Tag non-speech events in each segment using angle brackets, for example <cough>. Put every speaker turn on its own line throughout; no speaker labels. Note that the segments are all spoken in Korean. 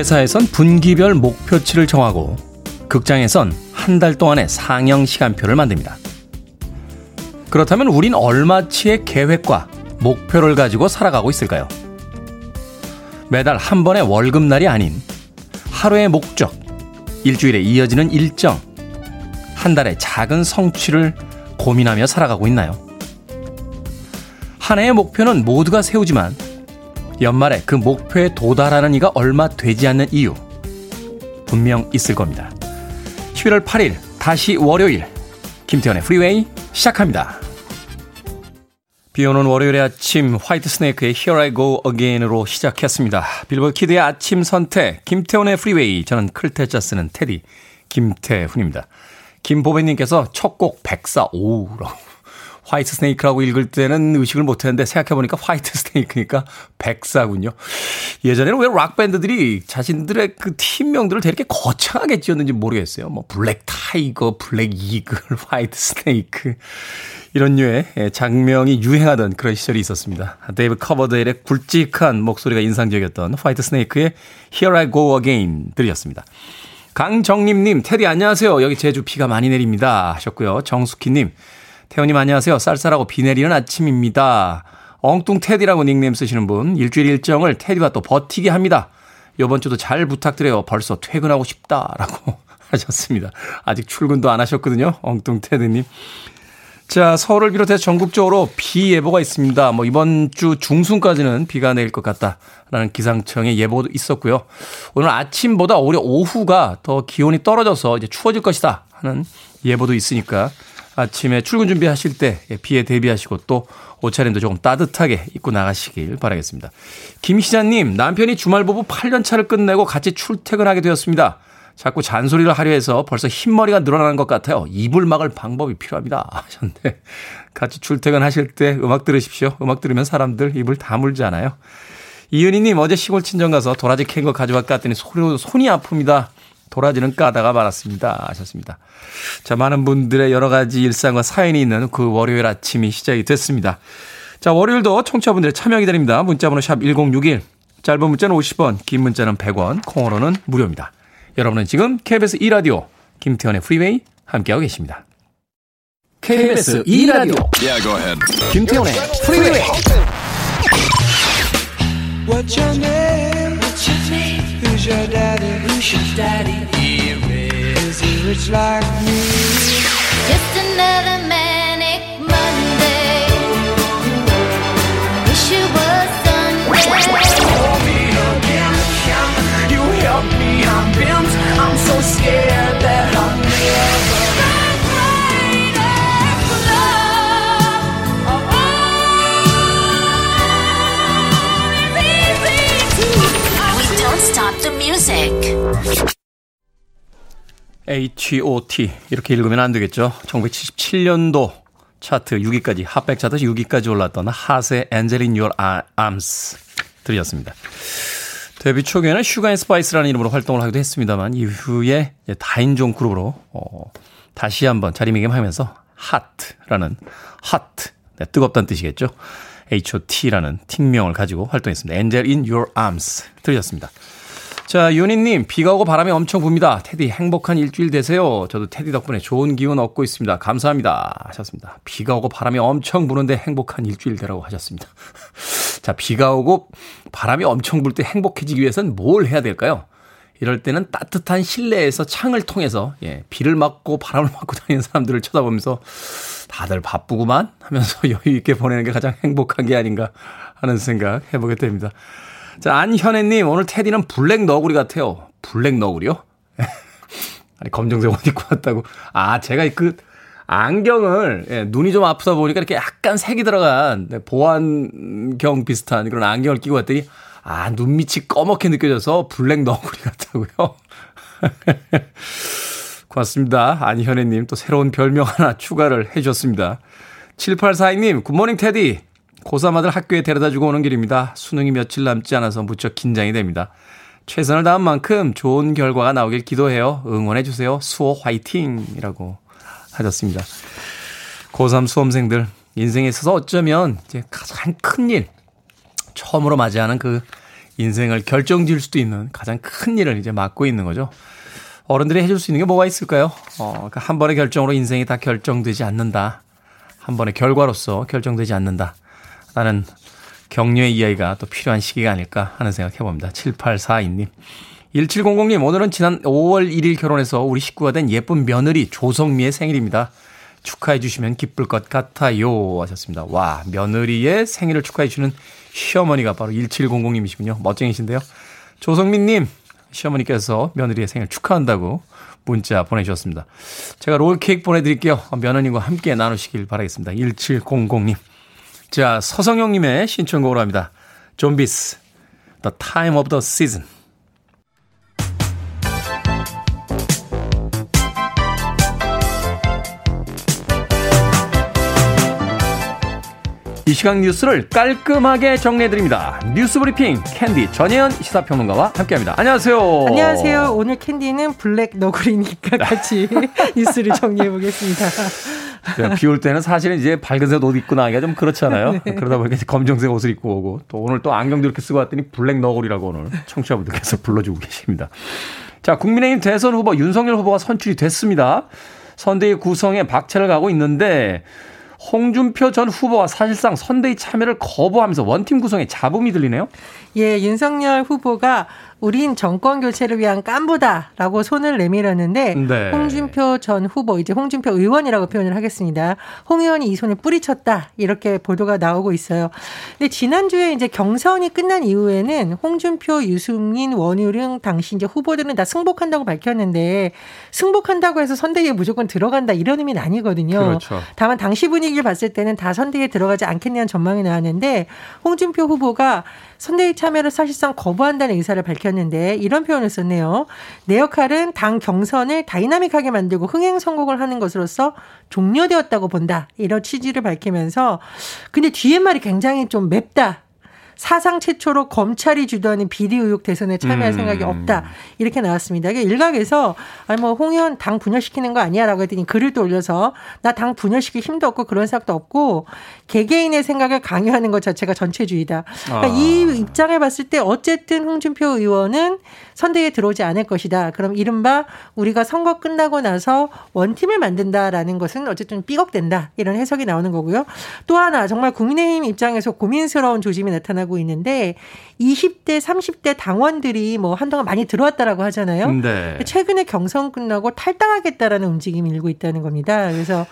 회사에선 분기별 목표치를 정하고 극장에선 한 달 동안의 상영 시간표를 만듭니다. 그렇다면 우린 얼마치의 계획과 목표를 가지고 살아가고 있을까요? 매달 한 번의 월급날이 아닌 하루의 목적, 일주일에 이어지는 일정, 한 달의 작은 성취를 고민하며 살아가고 있나요? 한 해의 목표는 모두가 세우지만 연말에 그 목표에 도달하는 이가 얼마 되지 않는 이유 분명 있을 겁니다. 11월 8일 다시 월요일 김태훈의 Freeway 시작합니다. 비 오는 월요일의 아침 Whitesnake의 Here I Go Again으로 시작했습니다. Billboard Kid의 아침 선택 김태훈의 Freeway 저는 클 태자 쓰는 테디 김태훈입니다. 김보배님께서 첫 곡 백사 오우라고 화이트 스네이크라고 읽을 때는 의식을 못했는데 생각해보니까 화이트 <laughs> 스네이크니까 백사군요. 예전에는 왜 락밴드들이 자신들의 그 팀명들을 되게 거창하게 지었는지 모르겠어요. 뭐 블랙 타이거, 블랙 이글, <laughs> 화이트 스네이크 이런 류의 작명이 유행하던 그런 시절이 있었습니다. 데이비드 커버데일의 굵직한 목소리가 인상적이었던 화이트 스네이크의 Here I Go Again 들으셨습니다. 강정림님, 테디 안녕하세요. 여기 제주 비가 많이 내립니다. 하셨고요. 정숙희님, 태훈님 안녕하세요. 쌀쌀하고 비 내리는 아침입니다. 엉뚱 테디라고 닉네임 쓰시는 분, 일주일 일정을 테디와 또 버티게 합니다. 이번 주도 잘 부탁드려요. 벌써 퇴근하고 싶다라고 <laughs> 하셨습니다. 아직 출근도 안 하셨거든요. 엉뚱 테디님. 자, 서울을 비롯해서 전국적으로 비 예보가 있습니다. 뭐 이번 주 중순까지는 비가 내릴 것 같다라는 기상청의 예보도 있었고요. 오늘 아침보다 오히려 오후가 더 기온이 떨어져서 이제 추워질 것이다 하는 예보도 있으니까 아침에 출근 준비하실 때 비에 대비하시고 또 옷차림도 조금 따뜻하게 입고 나가시길 바라겠습니다. 김시자님, 남편이 주말 부부 8년 차를 끝내고 같이 출퇴근하게 되었습니다. 자꾸 잔소리를 하려 해서 벌써 흰머리가 늘어나는 것 같아요. 이불 막을 방법이 필요합니다. 하셨는데 같이 출퇴근하실 때 음악 들으십시오. 음악 들으면 사람들 입을 다물잖아요. 이은희님 어제 시골 친정 가서 도라지 캔 거 가져갈까 했더니 손이 아픕니다. 도라지는 까다가 말았습니다. 하셨습니다. 자, 많은 분들의 여러 가지 일상과 사연이 있는 그 월요일 아침이 시작이 됐습니다. 자, 월요일도 청취자분들의 참여 기다립니다. 문자번호 샵 1061. 짧은 문자는 50원, 긴 문자는 100원, 콩으로는 무료입니다. 여러분은 지금 KBS 2라디오 김태현의 프리웨이 함께하고 계십니다. KBS 2라디오 yeah, go ahead. 김태현의 프리웨이 What's your name? Your daddy? Who's your daddy? Is he rich like me? Just another manic Monday Wish it was Sunday me again, you help me, I'm bent I'm so scared that I'll never The music. H.O.T. 이렇게 읽으면 안 되겠죠. 1977년도 차트 6위까지, Hot백 차트 6위까지 올랐던 Hot의 Angel In Your Arms 들으셨습니다. 데뷔 초기에는 Sugar and Spice라는 이름으로 활동을 하기도 했습니다만 이후에 다인종 그룹으로 어, 다시 한번 자리매김하면서 Hot라는 hot 네, 뜨겁다는 뜻이겠죠. H.O.T라는 팀명을 가지고 활동했습니다. Angel In Your Arms 들으셨습니다. 자, 윤희님, 비가 오고 바람이 엄청 붑니다. 테디, 행복한 일주일 되세요. 저도 테디 덕분에 좋은 기운 얻고 있습니다. 감사합니다. 하셨습니다. 비가 오고 바람이 엄청 부는데 행복한 일주일 되라고 하셨습니다. <laughs> 자, 비가 오고 바람이 엄청 불 때 행복해지기 위해서는 뭘 해야 될까요? 이럴 때는 따뜻한 실내에서 창을 통해서, 예, 비를 맞고 바람을 맞고 다니는 사람들을 쳐다보면서 다들 바쁘구만 하면서 <laughs> 여유 있게 보내는 게 가장 행복한 게 아닌가 하는 생각 해보게 됩니다. 자, 안현애님, 오늘 테디는 블랙 너구리 같아요. 블랙 너구리요? <laughs> 아니, 검정색 옷 입고 왔다고. 아, 제가 그, 안경을, 예, 눈이 좀 아프다 보니까 이렇게 약간 색이 들어간 네, 보안경 비슷한 그런 안경을 끼고 왔더니, 아, 눈밑이 꺼멓게 느껴져서 블랙 너구리 같다고요? <laughs> 고맙습니다. 안현애님, 또 새로운 별명 하나 추가를 해주셨습니다. 7842님, 굿모닝 테디. 고3 아들 학교에 데려다 주고 오는 길입니다. 수능이 며칠 남지 않아서 무척 긴장이 됩니다. 최선을 다한 만큼 좋은 결과가 나오길 기도해요. 응원해 주세요. 수호 화이팅! 이라고 하셨습니다. 고3 수험생들 인생에 있어서 어쩌면 이제 가장 큰 일, 처음으로 맞이하는 그 인생을 결정 지을 수도 있는 가장 큰 일을 이제 맡고 있는 거죠. 어른들이 해줄 수 있는 게 뭐가 있을까요? 어, 그러니까 한 번의 결정으로 인생이 다 결정되지 않는다. 한 번의 결과로서 결정되지 않는다. 라는 격려의 이야기가 또 필요한 시기가 아닐까 하는 생각 해봅니다. 7842님. 1700님, 오늘은 지난 5월 1일 결혼해서 우리 식구가 된 예쁜 며느리 조성미의 생일입니다. 축하해 주시면 기쁠 것 같아요. 하셨습니다. 와, 며느리의 생일을 축하해 주는 시어머니가 바로 1700님이시군요. 멋쟁이신데요. 조성민님, 시어머니께서 며느리의 생일 축하한다고 문자 보내주셨습니다. 제가 롤케이크 보내드릴게요. 며느님과 함께 나누시길 바라겠습니다. 1700님. 자, 서성영님의 신청곡으로 합니다. 좀비스, The Time of the Season. 이 시각 뉴스를 깔끔하게 정리해드립니다. 뉴스 브리핑 캔디 전예현 시사평론가와 함께합니다. 안녕하세요.
안녕하세요. 오늘 캔디는 블랙 너구리니까 같이 <laughs> 뉴스를 정리해보겠습니다.
비 올 때는 사실은 이제 밝은색 옷 입고 나기가 좀 그렇잖아요. <laughs> 네. 그러다 보니까 검정색 옷을 입고 오고 또 오늘 또 안경도 이렇게 쓰고 왔더니 블랙 너구리라고 오늘 청취자분들께서 <laughs> 불러주고 계십니다. 자, 국민의힘 대선 후보 윤석열 후보가 선출이 됐습니다. 선대위 구성에 박차를 가고 있는데 홍준표 전 후보와 사실상 선대위 참여를 거부하면서 원팀 구성에 잡음이 들리네요.
예, 윤석열 후보가 우린 정권 교체를 위한 깐부다라고 손을 내밀었는데 네. 홍준표 전 후보 이제 홍준표 의원이라고 표현을 하겠습니다. 홍 의원이 이 손을 뿌리쳤다 이렇게 보도가 나오고 있어요. 근데 지난주에 이제 경선이 끝난 이후에는 홍준표, 유승민, 원유령 당시 이제 후보들은 다 승복한다고 밝혔는데 승복한다고 해서 선대위에 무조건 들어간다 이런 의미는 아니거든요. 그렇죠. 다만 당시 분위기를 봤을 때는 다 선대위에 들어가지 않겠냐는 전망이 나왔는데 홍준표 후보가 선대위 참여를 사실상 거부한다는 의사를 밝혔는데 이런 표현을 썼네요. 내 역할은 당 경선을 다이나믹하게 만들고 흥행 성공을 하는 것으로서 종료되었다고 본다. 이런 취지를 밝히면서 근데 뒤에 말이 굉장히 좀 맵다. 사상 최초로 검찰이 주도하는 비리 의혹 대선에 참여할 음. 생각이 없다. 이렇게 나왔습니다. 이게 일각에서 아니 뭐 홍의원 당 분열시키는 거 아니야라고 했더니 글을 또 올려서 나 당 분열시킬 힘도 없고 그런 생각도 없고 개개인의 생각을 강요하는 것 자체가 전체주의다. 그러니까 아. 이 입장을 봤을 때 어쨌든 홍준표 의원은 선대에 들어오지 않을 것이다. 그럼 이른바 우리가 선거 끝나고 나서 원팀을 만든다라는 것은 어쨌든 삐걱된다. 이런 해석이 나오는 거고요. 또 하나 정말 국민의힘 입장에서 고민스러운 조짐이 나타나고 있는데 20대, 30대 당원들이 뭐 한동안 많이 들어왔다라고 하잖아요. 네. 최근에 경선 끝나고 탈당하겠다라는 움직임이 일고 있다는 겁니다. 그래서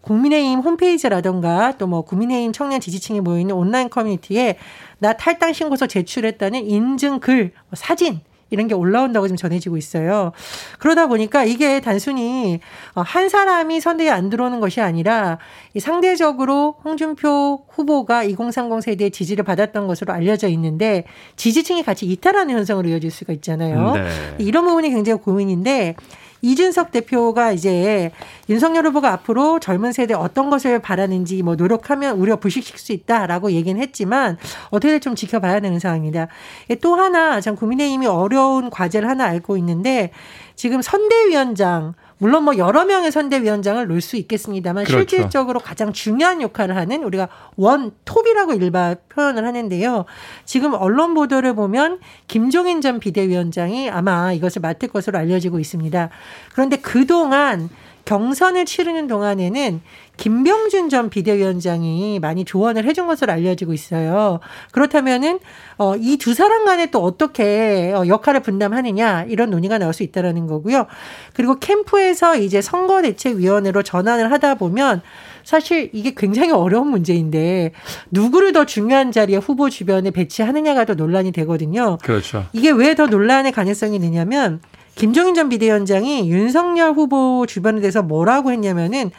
국민의힘 홈페이지라던가 또 뭐 국민의힘 청년 지지층이 모여있는 온라인 커뮤니티에 나 탈당 신고서 제출했다는 인증 글, 뭐 사진 이런 게 올라온다고 지금 전해지고 있어요. 그러다 보니까 이게 단순히 어, 한 사람이 선대에 안 들어오는 것이 아니라 상대적으로 홍준표 후보가 2030 세대의 지지를 받았던 것으로 알려져 있는데 지지층이 같이 이탈하는 현상으로 이어질 수가 있잖아요. 네. 이런 부분이 굉장히 고민인데 이준석 대표가 이제 윤석열 후보가 앞으로 젊은 세대 어떤 것을 바라는지 뭐 노력하면 우려 불식시킬 수 있다라고 얘기는 했지만 어떻게 좀 지켜봐야 되는 상황입니다. 예, 또 하나 참 국민의힘이 어려운 과제를 하나 알고 있는데 지금 선대위원장 물론 뭐 여러 명의 선대위원장을 놓을 수 있겠습니다만 그렇죠. 실질적으로 가장 중요한 역할을 하는 우리가 원톱이라고 일반 표현을 하는데요. 지금 언론 보도를 보면 김종인 전 비대위원장이 아마 이것을 맡을 것으로 알려지고 있습니다. 그런데 그동안 경선을 치르는 동안에는 김병준 전 비대위원장이 많이 조언을 해준 것으로 알려지고 있어요. 그렇다면은 어, 이 두 사람 간에 또 어떻게 어, 역할을 분담하느냐 이런 논의가 나올 수 있다라는 거고요. 그리고 캠프에서 이제 선거대책위원회로 전환을 하다 보면 사실 이게 굉장히 어려운 문제인데 누구를 더 중요한 자리에 후보 주변에 배치하느냐가 더 논란이 되거든요.
그렇죠.
이게 왜 더 논란의 가능성이 있느냐면 김종인 전 비대위원장이 윤석열 후보 주변에 대해서 뭐라고 했냐면은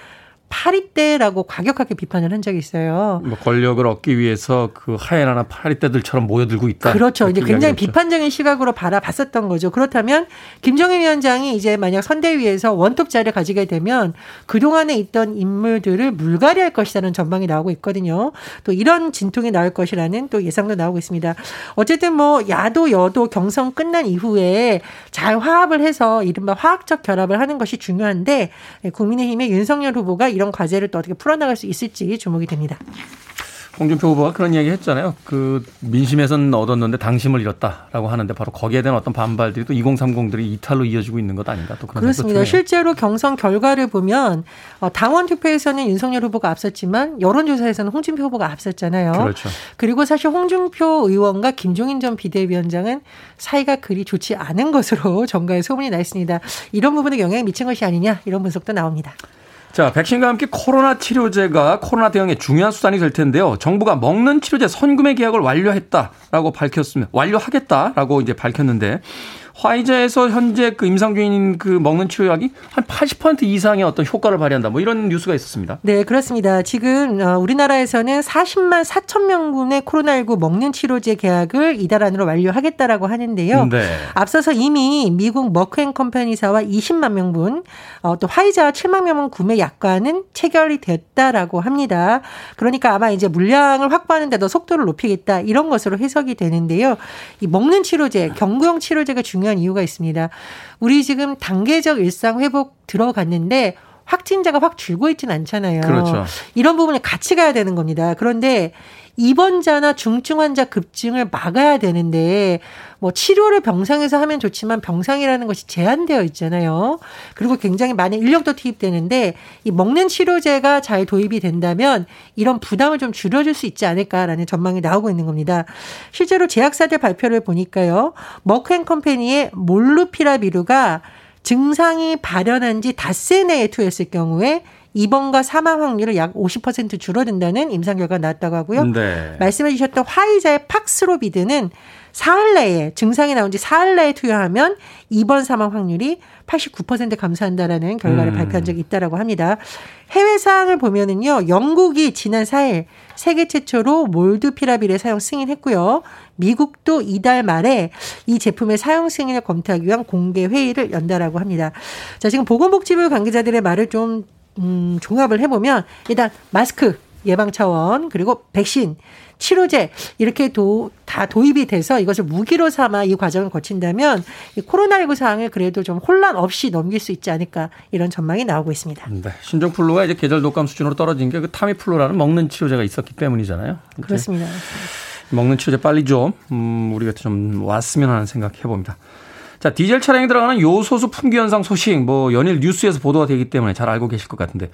파리떼라고 과격하게 비판을 한 적이 있어요.
뭐 권력을 얻기 위해서 그 하이에나나 파리떼들처럼 모여들고 있다.
그렇죠. 이제 굉장히. 비판적인 시각으로 바라봤었던 거죠. 그렇다면 김정일 위원장이 이제 만약 선대위에서 원톱 자리를 가지게 되면 그동안에 있던 인물들을 물갈이할 것이라는 전망이 나오고 있거든요. 또 이런 진통이 나올 것이라는 또 예상도 나오고 있습니다. 어쨌든 뭐 야도 여도 경선 끝난 이후에 잘 화합을 해서 이른바 화학적 결합을 하는 것이 중요한데 국민의힘의 윤석열 후보가 이런 과제를 또 어떻게 풀어나갈 수 있을지 주목이 됩니다.
홍준표 후보가 그런 이야기 했잖아요. 그 민심에선 얻었는데 당심을 잃었다라고 하는데 바로 거기에 대한 어떤 반발들이 또 2030들이 이탈로 이어지고 있는 것 아닌가 또 그런
그렇습니다. 실제로 경선 결과를 보면 어, 당원 투표에서는 윤석열 후보가 앞섰지만 여론조사에서는 홍준표 후보가 앞섰잖아요.
그렇죠.
그리고 사실 홍준표 의원과 김종인 전 비대위원장은 사이가 그리 좋지 않은 것으로 <laughs> 정가에 소문이 나 있습니다. 이런 부분에 영향이 미친 것이 아니냐 이런 분석도 나옵니다.
자, 백신과 함께 코로나 치료제가 코로나 대응에 중요한 수단이 될 텐데요. 정부가 먹는 치료제 선구매 계약을 완료했다라고 밝혔습니다. 완료하겠다라고 이제 밝혔는데 화이자에서 현재 그 임상 중인 그 먹는 치료약이 한 80% 이상의 어떤 효과를 발휘한다. 뭐 이런 뉴스가 있었습니다.
네, 그렇습니다. 지금 어, 우리나라에서는 40만 4천 명분의 코로나19 먹는 치료제 계약을 이달 안으로 완료하겠다라고 하는데요. 네. 앞서서 이미 미국 머크앤 컴퍼니사와 20만 명분, 어, 또 화이자 7만 명분 구매 약관은 체결이 됐다라고 합니다. 그러니까 아마 이제 물량을 확보하는데 도 속도를 높이겠다 이런 것으로 해석이 되는데요. 이 먹는 치료제, 경구용 치료제가 중요 중요한 이유가 있습니다. 우리 지금 단계적 일상 회복 들어갔는데 확진자가 확 줄고 있지는 않잖아요.
그렇죠.
이런 부분에 같이 가야 되는 겁니다. 그런데 입원자나 중증 환자 급증을 막아야 되는데 뭐 치료를 병상에서 하면 좋지만 병상이라는 것이 제한되어 있잖아요. 그리고 굉장히 많은 인력도 투입되는데 이 먹는 치료제가 잘 도입이 된다면 이런 부담을 좀 줄여줄 수 있지 않을까라는 전망이 나오고 있는 겁니다. 실제로 제약사들 발표를 보니까요. 머크앤컴퍼니의 몰루피라비루가 증상이 발현한 지 닷새 내에 투여했을 경우에 입원과 사망 확률을 약 50% 줄어든다는 임상 결과가 나왔다고 하고요. 네. 말씀해 주셨던 화이자의 팍스로비드는 사흘 내에 증상이 나온 지 사흘 내에 투여하면 입원 사망 확률이 89% 감소한다라는 결과를 음. 발표한 적이 있다라고 합니다. 해외 사항을 보면은요. 영국이 지난 4일 세계 최초로 몰드피라빌의 사용 승인했고요. 미국도 이달 말에 이 제품의 사용 승인을 검토하기 위한 공개 회의를 연다라고 합니다. 자, 지금 보건복지부 관계자들의 말을 좀 음, 종합을 해보면 일단 마스크 예방 차원 그리고 백신 치료제 이렇게 도, 다 도입이 돼서 이것을 무기로 삼아 이 과정을 거친다면 이 코로나19 상황을 그래도 좀 혼란 없이 넘길 수 있지 않을까 이런 전망이 나오고 있습니다.
네. 신종플루가 이제 계절 독감 수준으로 떨어진 게 그 타미플루라는 먹는 치료제가 있었기 때문이잖아요.
그렇습니다.
먹는 치료제 빨리 좀 음, 우리가 좀 왔으면 하는 생각 해봅니다. 자, 디젤 차량에 들어가는 요소수 품귀 현상 소식 뭐 연일 뉴스에서 보도가 되기 때문에 잘 알고 계실 것 같은데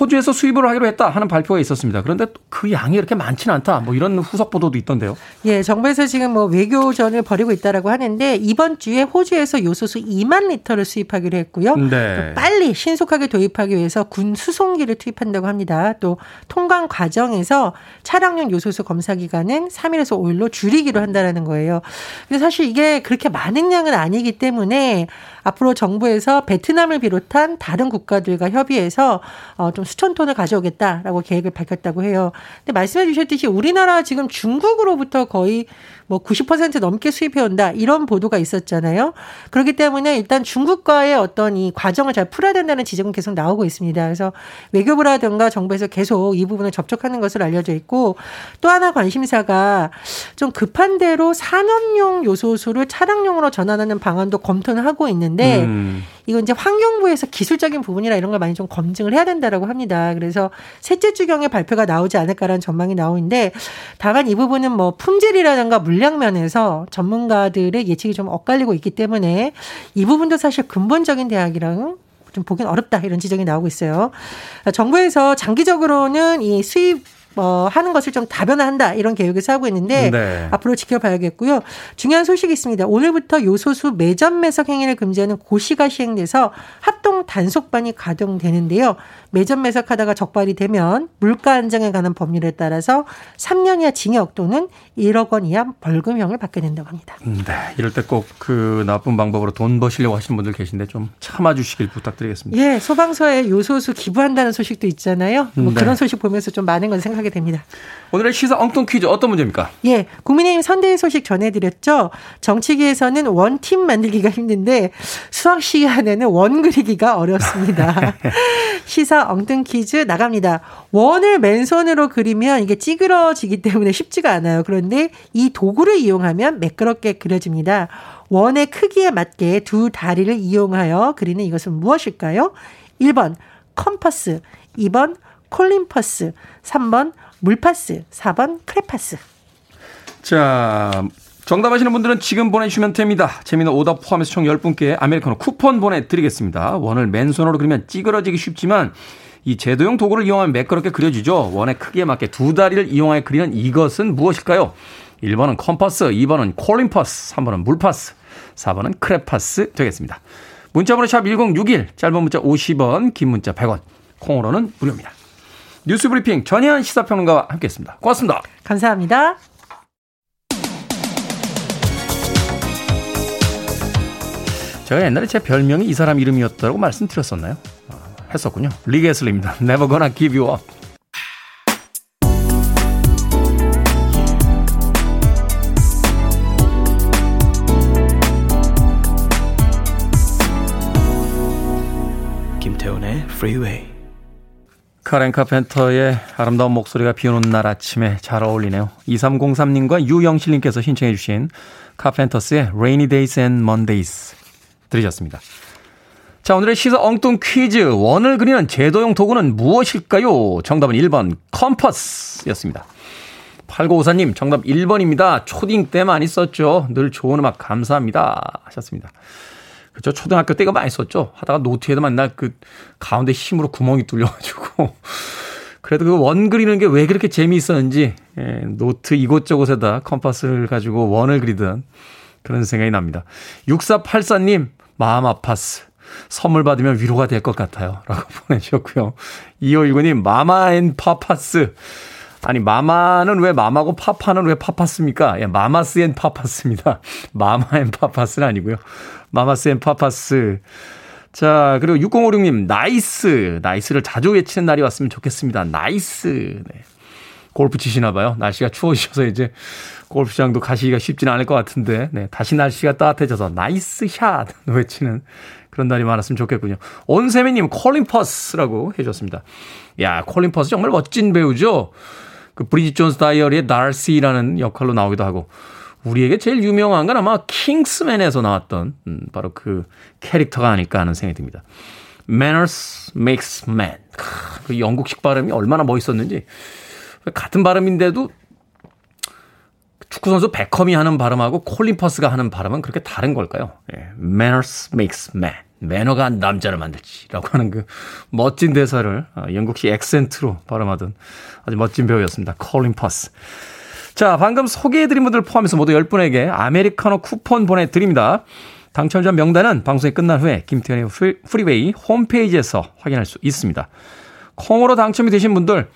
호주에서 수입을 하기로 했다 하는 발표가 있었습니다. 그런데 그 양이 이렇게 많지는 않다. 뭐 이런 후속 보도도 있던데요.
예, 정부에서 지금 뭐 외교전을 벌이고 있다라고 하는데 이번 주에 호주에서 요소수 2만 리터를 수입하기로 했고요. 네. 빨리 신속하게 도입하기 위해서 군 수송기를 투입한다고 합니다. 또 통관 과정에서 차량용 요소수 검사 기간은 3일에서 5일로 줄이기로 한다라는 거예요. 근데 사실 이게 그렇게 많은 양은 아니 아니기 때문에 앞으로 정부에서 베트남을 비롯한 다른 국가들과 협의해서 어, 좀 수천 톤을 가져오겠다라고 계획을 밝혔다고 해요. 근데 말씀해 주셨듯이 우리나라 지금 중국으로부터 거의 뭐 90% 넘게 수입해 온다 이런 보도가 있었잖아요. 그렇기 때문에 일단 중국과의 어떤 이 과정을 잘 풀어야 된다는 지적은 계속 나오고 있습니다. 그래서 외교부라든가 정부에서 계속 이 부분을 접촉하는 것으로 알려져 있고 또 하나 관심사가 좀 급한 대로 산업용 요소수를 차량용으로 전환하는 방안도 검토는 하고 있는 데 음. 이건 이제 환경부에서 기술적인 부분이나 이런 걸 많이 좀 검증을 해야 된다라고 합니다. 그래서 셋째 주경에 발표가 나오지 않을까라는 전망이 나오는데 다만 이 부분은 뭐 품질이라든가 물량 면에서 전문가들의 예측이 좀 엇갈리고 있기 때문에 이 부분도 사실 근본적인 대학이랑 좀 보기는 어렵다 이런 지적이 나오고 있어요. 정부에서 장기적으로는 이 수입 뭐 하는 것을 좀 다변화한다 이런 계획을 세우고 있는데 네. 앞으로 지켜봐야겠고요. 중요한 소식이 있습니다. 오늘부터 요소수 매점 매석 행위를 금지하는 고시가 시행돼서 합동 단속반이 가동되는데요. 매점 매석하다가 적발이 되면 물가 안정에 관한 법률에 따라서 3년 이하 징역 또는 1억 원 이하 벌금형을 받게 된다고 합니다.
네, 이럴 때 꼭 그 나쁜 방법으로 돈 버시려고 하시는 분들 계신데 좀 참아주시길 부탁드리겠습니다.
예, 소방서에 요소수 기부한다는 소식도 있잖아요. 뭐 네. 그런 소식 보면서 좀 많은 걸 생각 하게 됩니다.
오늘의 시사 엉뚱 퀴즈 어떤 문제입니까?
예, 국민의힘 선대위 소식 전해드렸죠. 정치계에서는 원팀 만들기가 힘든데 수학 시간에는 원 그리기가 어렵습니다. <laughs> 시사 엉뚱 퀴즈 나갑니다. 원을 맨손으로 그리면 이게 찌그러지기 때문에 쉽지가 않아요. 그런데 이 도구를 이용하면 매끄럽게 그려집니다. 원의 크기에 맞게 두 다리를 이용하여 그리는 이것은 무엇일까요? 1번 컴퍼스, 2번 콜린퍼스, 3번 물파스, 4번 크레파스.
자, 정답 하시는 분들은 지금 보내주시면 됩니다. 재밌는 오답 포함해서 총 10분께 아메리카노 쿠폰 보내드리겠습니다. 원을 맨손으로 그리면 찌그러지기 쉽지만 이 제도용 도구를 이용하면 매끄럽게 그려지죠. 원의 크기에 맞게 두 다리를 이용하여 그리는 이것은 무엇일까요? 1번은 컴퍼스, 2번은 콜린퍼스, 3번은 물파스, 4번은 크레파스 되겠습니다. 문자번호 샵 1061, 짧은 문자 50원, 긴 문자 100원, 콩으로는 무료입니다. 뉴스 브리핑 전예현 시사평론가와 함께했습니다. 고맙습니다.
감사합니다.
제가 옛날에 제 별명이 이 사람 이름이었다고 말씀드렸었나요? 아, 했었군요. 리게슬입니다. Never gonna give you up. 김태훈의 Freeway. 카렌 카펜터의 아름다운 목소리가 비 오는 날 아침에 잘 어울리네요. 2303님과 유영실님께서 신청해 주신 카펜터스의 Rainy Days and Mondays 들으셨습니다. 자, 오늘의 시사 엉뚱 퀴즈. 원을 그리는 제도용 도구는 무엇일까요? 정답은 1번 컴퍼스였습니다. 8954님, 정답 1번입니다. 초딩 때 많이 썼죠. 늘 좋은 음악 감사합니다. 하셨습니다. 그죠? 초등학교 때 이거 많이 썼죠? 하다가 노트에도 만날 그 가운데 힘으로 구멍이 뚫려가지고. <laughs> 그래도 그 원 그리는 게 왜 그렇게 재미있었는지, 예, 노트 이곳저곳에다 컴퍼스를 가지고 원을 그리던 그런 생각이 납니다. 6484님, 마음 아파스. 선물 받으면 위로가 될 것 같아요. 라고 <laughs> 보내주셨고요. 2519님, 마마 앤 파파스. 아니, 마마는 왜 마마고 파파는 왜 파파스입니까? 예, 마마스 앤 파파스입니다. <laughs> 마마 앤 파파스는 아니고요. 마마스 앤 파파스. 자, 그리고 6056님, nice. Nice를 자주 외치는 날이 왔으면 좋겠습니다. Nice. 네. 골프 치시나 봐요. 날씨가 추워지셔서 이제 골프장도 가시기가 쉽지는 않을 것 같은데, 네. 다시 날씨가 따뜻해져서 nice shot <laughs> 외치는 그런 날이 많았으면 좋겠군요. 온세미님, 콜린 퍼스라고 해주셨습니다. 야, 콜린 퍼스 정말 멋진 배우죠? 그 브리짓 존스 다이어리의 달시라는 역할로 나오기도 하고, 우리에게 제일 유명한 건 아마 킹스맨에서 나왔던, 음, 바로 그 캐릭터가 아닐까 하는 생각이 듭니다. Manners makes man. 그 영국식 발음이 얼마나 멋있었는지. 같은 발음인데도 축구 선수 베컴이 하는 발음하고 콜린 퍼스가 하는 발음은 그렇게 다른 걸까요? 예, manners makes man. 매너가 남자를 만들지라고 하는 그 멋진 대사를 어, 영국식 액센트로 발음하던 아주 멋진 배우였습니다. 콜린 퍼스. 자, 방금 소개해드린 분들 포함해서 모두 10분에게 아메리카노 쿠폰 보내드립니다. 당첨자 명단은 방송이 끝난 후에 김태훈의 프리웨이 홈페이지에서 확인할 수 있습니다. 콩으로 당첨이 되신 분들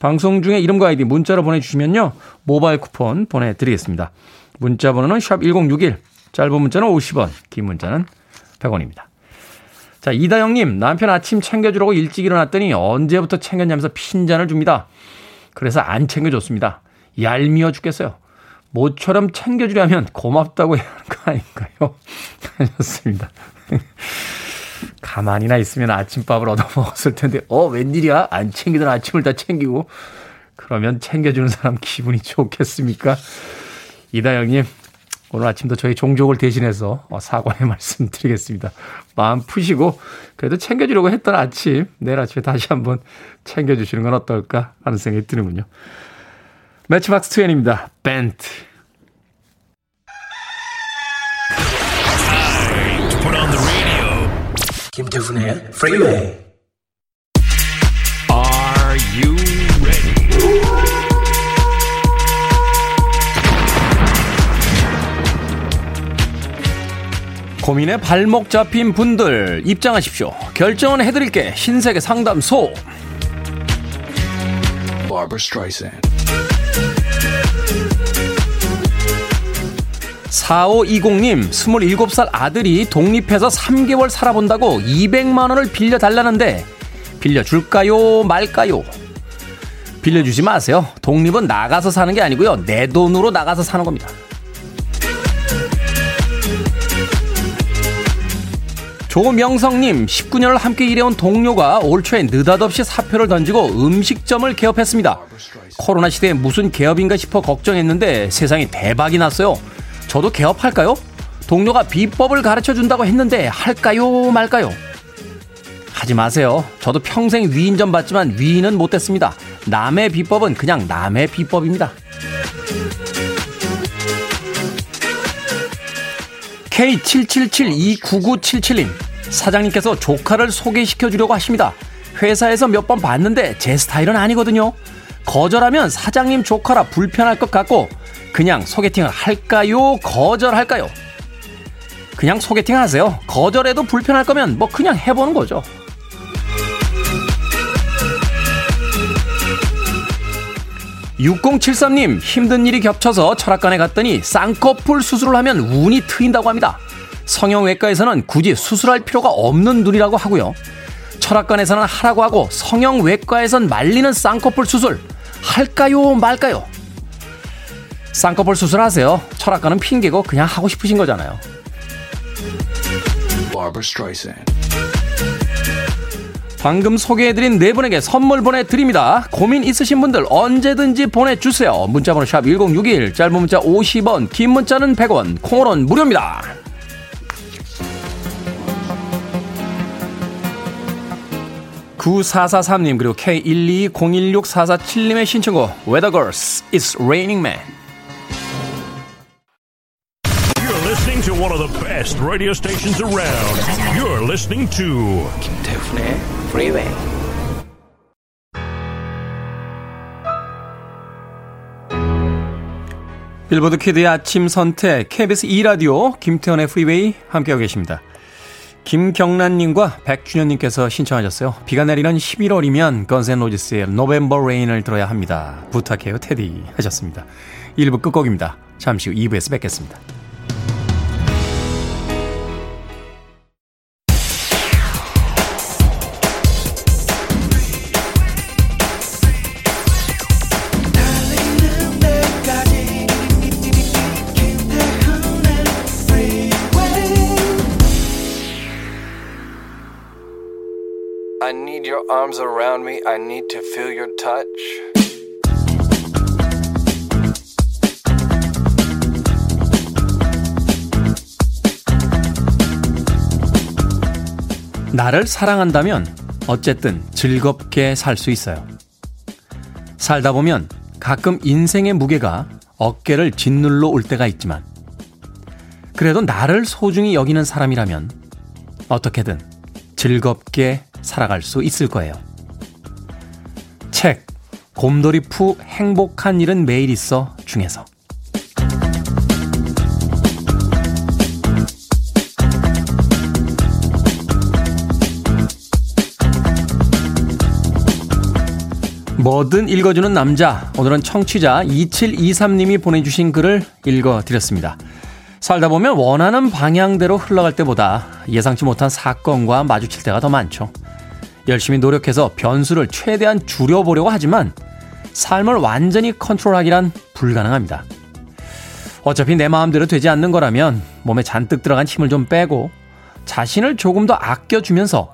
방송 중에 이름과 아이디 문자로 보내주시면요. 모바일 쿠폰 보내드리겠습니다. 문자 번호는 샵 1061, 짧은 문자는 50원, 긴 문자는 100원입니다. 자, 이다영님, 남편 아침 챙겨주라고 일찍 일어났더니 언제부터 챙겼냐면서 핀잔을 줍니다. 그래서 안 챙겨줬습니다. 얄미워 죽겠어요. 모처럼 챙겨주려면 고맙다고 해야 하는 거 아닌가요? <laughs> 하셨습니다. <laughs> 가만히나 있으면 아침밥을 얻어 먹었을 텐데, 어, 웬일이야? 안 챙기던 아침을 다 챙기고, 그러면 챙겨주는 사람 기분이 좋겠습니까? 이다영님, 오늘 아침도 저희 종족을 대신해서 어, 사과의 <laughs> 말씀 드리겠습니다. 마음 푸시고, 그래도 챙겨주려고 했던 아침, 내일 아침에 다시 한번 챙겨주시는 건 어떨까 하는 생각이 드는군요. 매치박스 트웬입니다. 밴트. 김태훈의 프리웨이 Are you ready? 고민에 발목 잡힌 분들 입장하십시오. 결정은 해드릴게 신세계 상담소. 4520님, 27살 아들이 독립해서 3개월 살아본다고 200만원을 빌려달라는데, 빌려줄까요? 말까요? 빌려주지 마세요. 독립은 나가서 사는 게 아니고요. 내 돈으로 나가서 사는 겁니다. 조명성님, 19년을 함께 일해온 동료가 올 초에 느닷없이 사표를 던지고 음식점을 개업했습니다. 코로나 시대에 무슨 개업인가 싶어 걱정했는데 세상에 대박이 났어요. 저도 개업할까요? 동료가 비법을 가르쳐 준다고 했는데 할까요 말까요? 하지 마세요. 저도 평생 위인전 받지만 위인은 못됐습니다. 남의 비법은 그냥 남의 비법입니다. K77729977님 사장님께서 조카를 소개시켜 주려고 하십니다. 회사에서 몇 번 봤는데 제 스타일은 아니거든요. 거절하면 사장님 조카라 불편할 것 같고 그냥 소개팅을 할까요? 거절할까요? 그냥 소개팅 하세요. 거절해도 불편할 거면 뭐 그냥 해보는 거죠. 6073님, 힘든 일이 겹쳐서 철학관에 갔더니 쌍꺼풀 수술을 하면 운이 트인다고 합니다. 성형외과에서는 굳이 수술할 필요가 없는 눈이라고 하고요. 철학관에서는 하라고 하고 성형외과에선 말리는 쌍꺼풀 수술 할까요 말까요? 쌍꺼풀 수술하세요. 철학관은 핑계고 그냥 하고 싶으신 거잖아요. 방금 소개해드린 네 분에게 선물 보내드립니다. 고민 있으신 분들 언제든지 보내주세요. 문자번호 샵 1061, 짧은 문자 50원, 긴 문자는 100원, 콩으로는 무료입니다. 9443님 그리고 K120164447님의 신청곡 Weather Girls It's Raining Man best radio stations around. You're listening to 김태훈의 Freeway. 빌보드 키드의 아침 선택 KBS 2 라디오 김태현의 프리웨이 함께하고 계십니다. 김경란님과 백준현님께서 신청하셨어요. 비가 내리는 11월이면 건센로지스의 노벤버 레인을 들어야 합니다. 부탁해요 테디 하셨습니다. 1부 끝곡입니다. 잠시 후 2부에서 뵙겠습니다. Arms around me. I need to feel your touch. 나를 사랑한다면 어쨌든 즐겁게 살 수 있어요. 살다 보면 가끔 인생의 무게가 어깨를 짓눌러 올 때가 있지만 그래도 나를 소중히 여기는 사람이라면 어떻게든 즐겁게 살아갈 수 있을 거예요. 책, 곰돌이 푸 행복한 일은 매일 있어 중에서. 뭐든 읽어주는 남자. 오늘은 청취자 2723님이 보내주신 글을 읽어드렸습니다. 살다 보면 원하는 방향대로 흘러갈 때보다 예상치 못한 사건과 마주칠 때가 더 많죠. 열심히 노력해서 변수를 최대한 줄여보려고 하지만 삶을 완전히 컨트롤하기란 불가능합니다. 어차피 내 마음대로 되지 않는 거라면 몸에 잔뜩 들어간 힘을 좀 빼고 자신을 조금 더 아껴주면서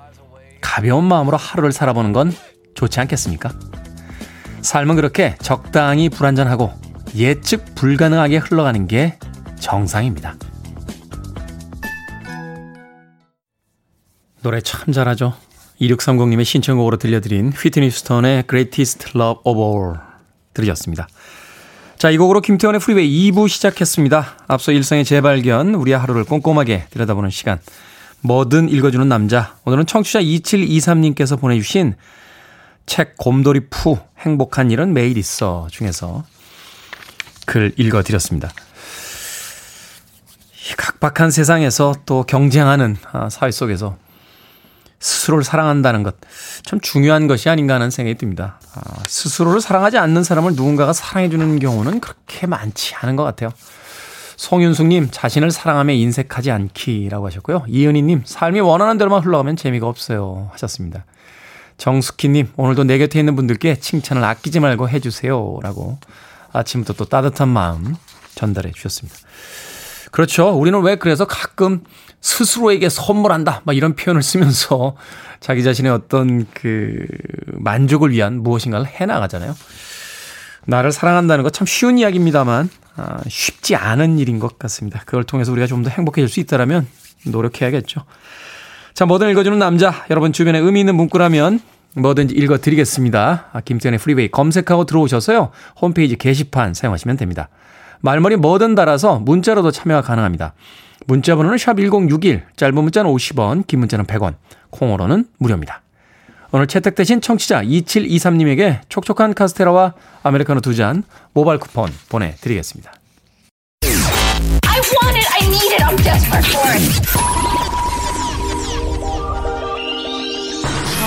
가벼운 마음으로 하루를 살아보는 건 좋지 않겠습니까? 삶은 그렇게 적당히 불안전하고 예측 불가능하게 흘러가는 게 정상입니다. 노래 참 잘하죠. 2630님의 신청곡으로 들려드린 휘트니 휴스턴의 Greatest Love of All 들으셨습니다. 자, 이 곡으로 김태훈의 프리웨이 2부 시작했습니다. 앞서 일상의 재발견, 우리의 하루를 꼼꼼하게 들여다보는 시간. 뭐든 읽어주는 남자. 오늘은 청취자 2723님께서 보내주신 책 곰돌이 푸 행복한 일은 매일 있어 중에서 글 읽어드렸습니다. 각박한 세상에서 또 경쟁하는 아, 사회 속에서 스스로를 사랑한다는 것 참 중요한 것이 아닌가 하는 생각이 듭니다. 아, 스스로를 사랑하지 않는 사람을 누군가가 사랑해주는 경우는 그렇게 많지 않은 것 같아요. 송윤숙님, 자신을 사랑하며 인색하지 않기라고 하셨고요. 이은희님, 삶이 원하는 대로만 흘러가면 재미가 없어요. 하셨습니다. 정숙희님, 오늘도 내 곁에 있는 분들께 칭찬을 아끼지 말고 해주세요. 라고 아침부터 또 따뜻한 마음 전달해 주셨습니다. 그렇죠. 우리는 왜 그래서 가끔 스스로에게 선물한다. 막 이런 표현을 쓰면서 <laughs> 자기 자신의 어떤 그 만족을 위한 무엇인가를 해 나가잖아요. 나를 사랑한다는 것 참 쉬운 이야기입니다만 아, 쉽지 않은 일인 것 같습니다. 그걸 통해서 우리가 좀 더 행복해질 수 있다라면 노력해야겠죠. 자, 뭐든 읽어주는 남자. 여러분 주변에 의미 있는 문구라면 뭐든지 읽어드리겠습니다. 아, 김태훈의 프리웨이 검색하고 들어오셔서요. 홈페이지 게시판 사용하시면 됩니다. 말머리 뭐든 달아서 문자로도 참여가 가능합니다. 문자 번호는 샵 1061, 짧은 문자는 50원, 긴 문자는 100원, 콩으로는 무료입니다. 오늘 채택되신 청취자 2723님에게 촉촉한 카스테라와 아메리카노 두 잔 모바일 쿠폰 보내드리겠습니다. I want it, I need it, I'm desperate for it.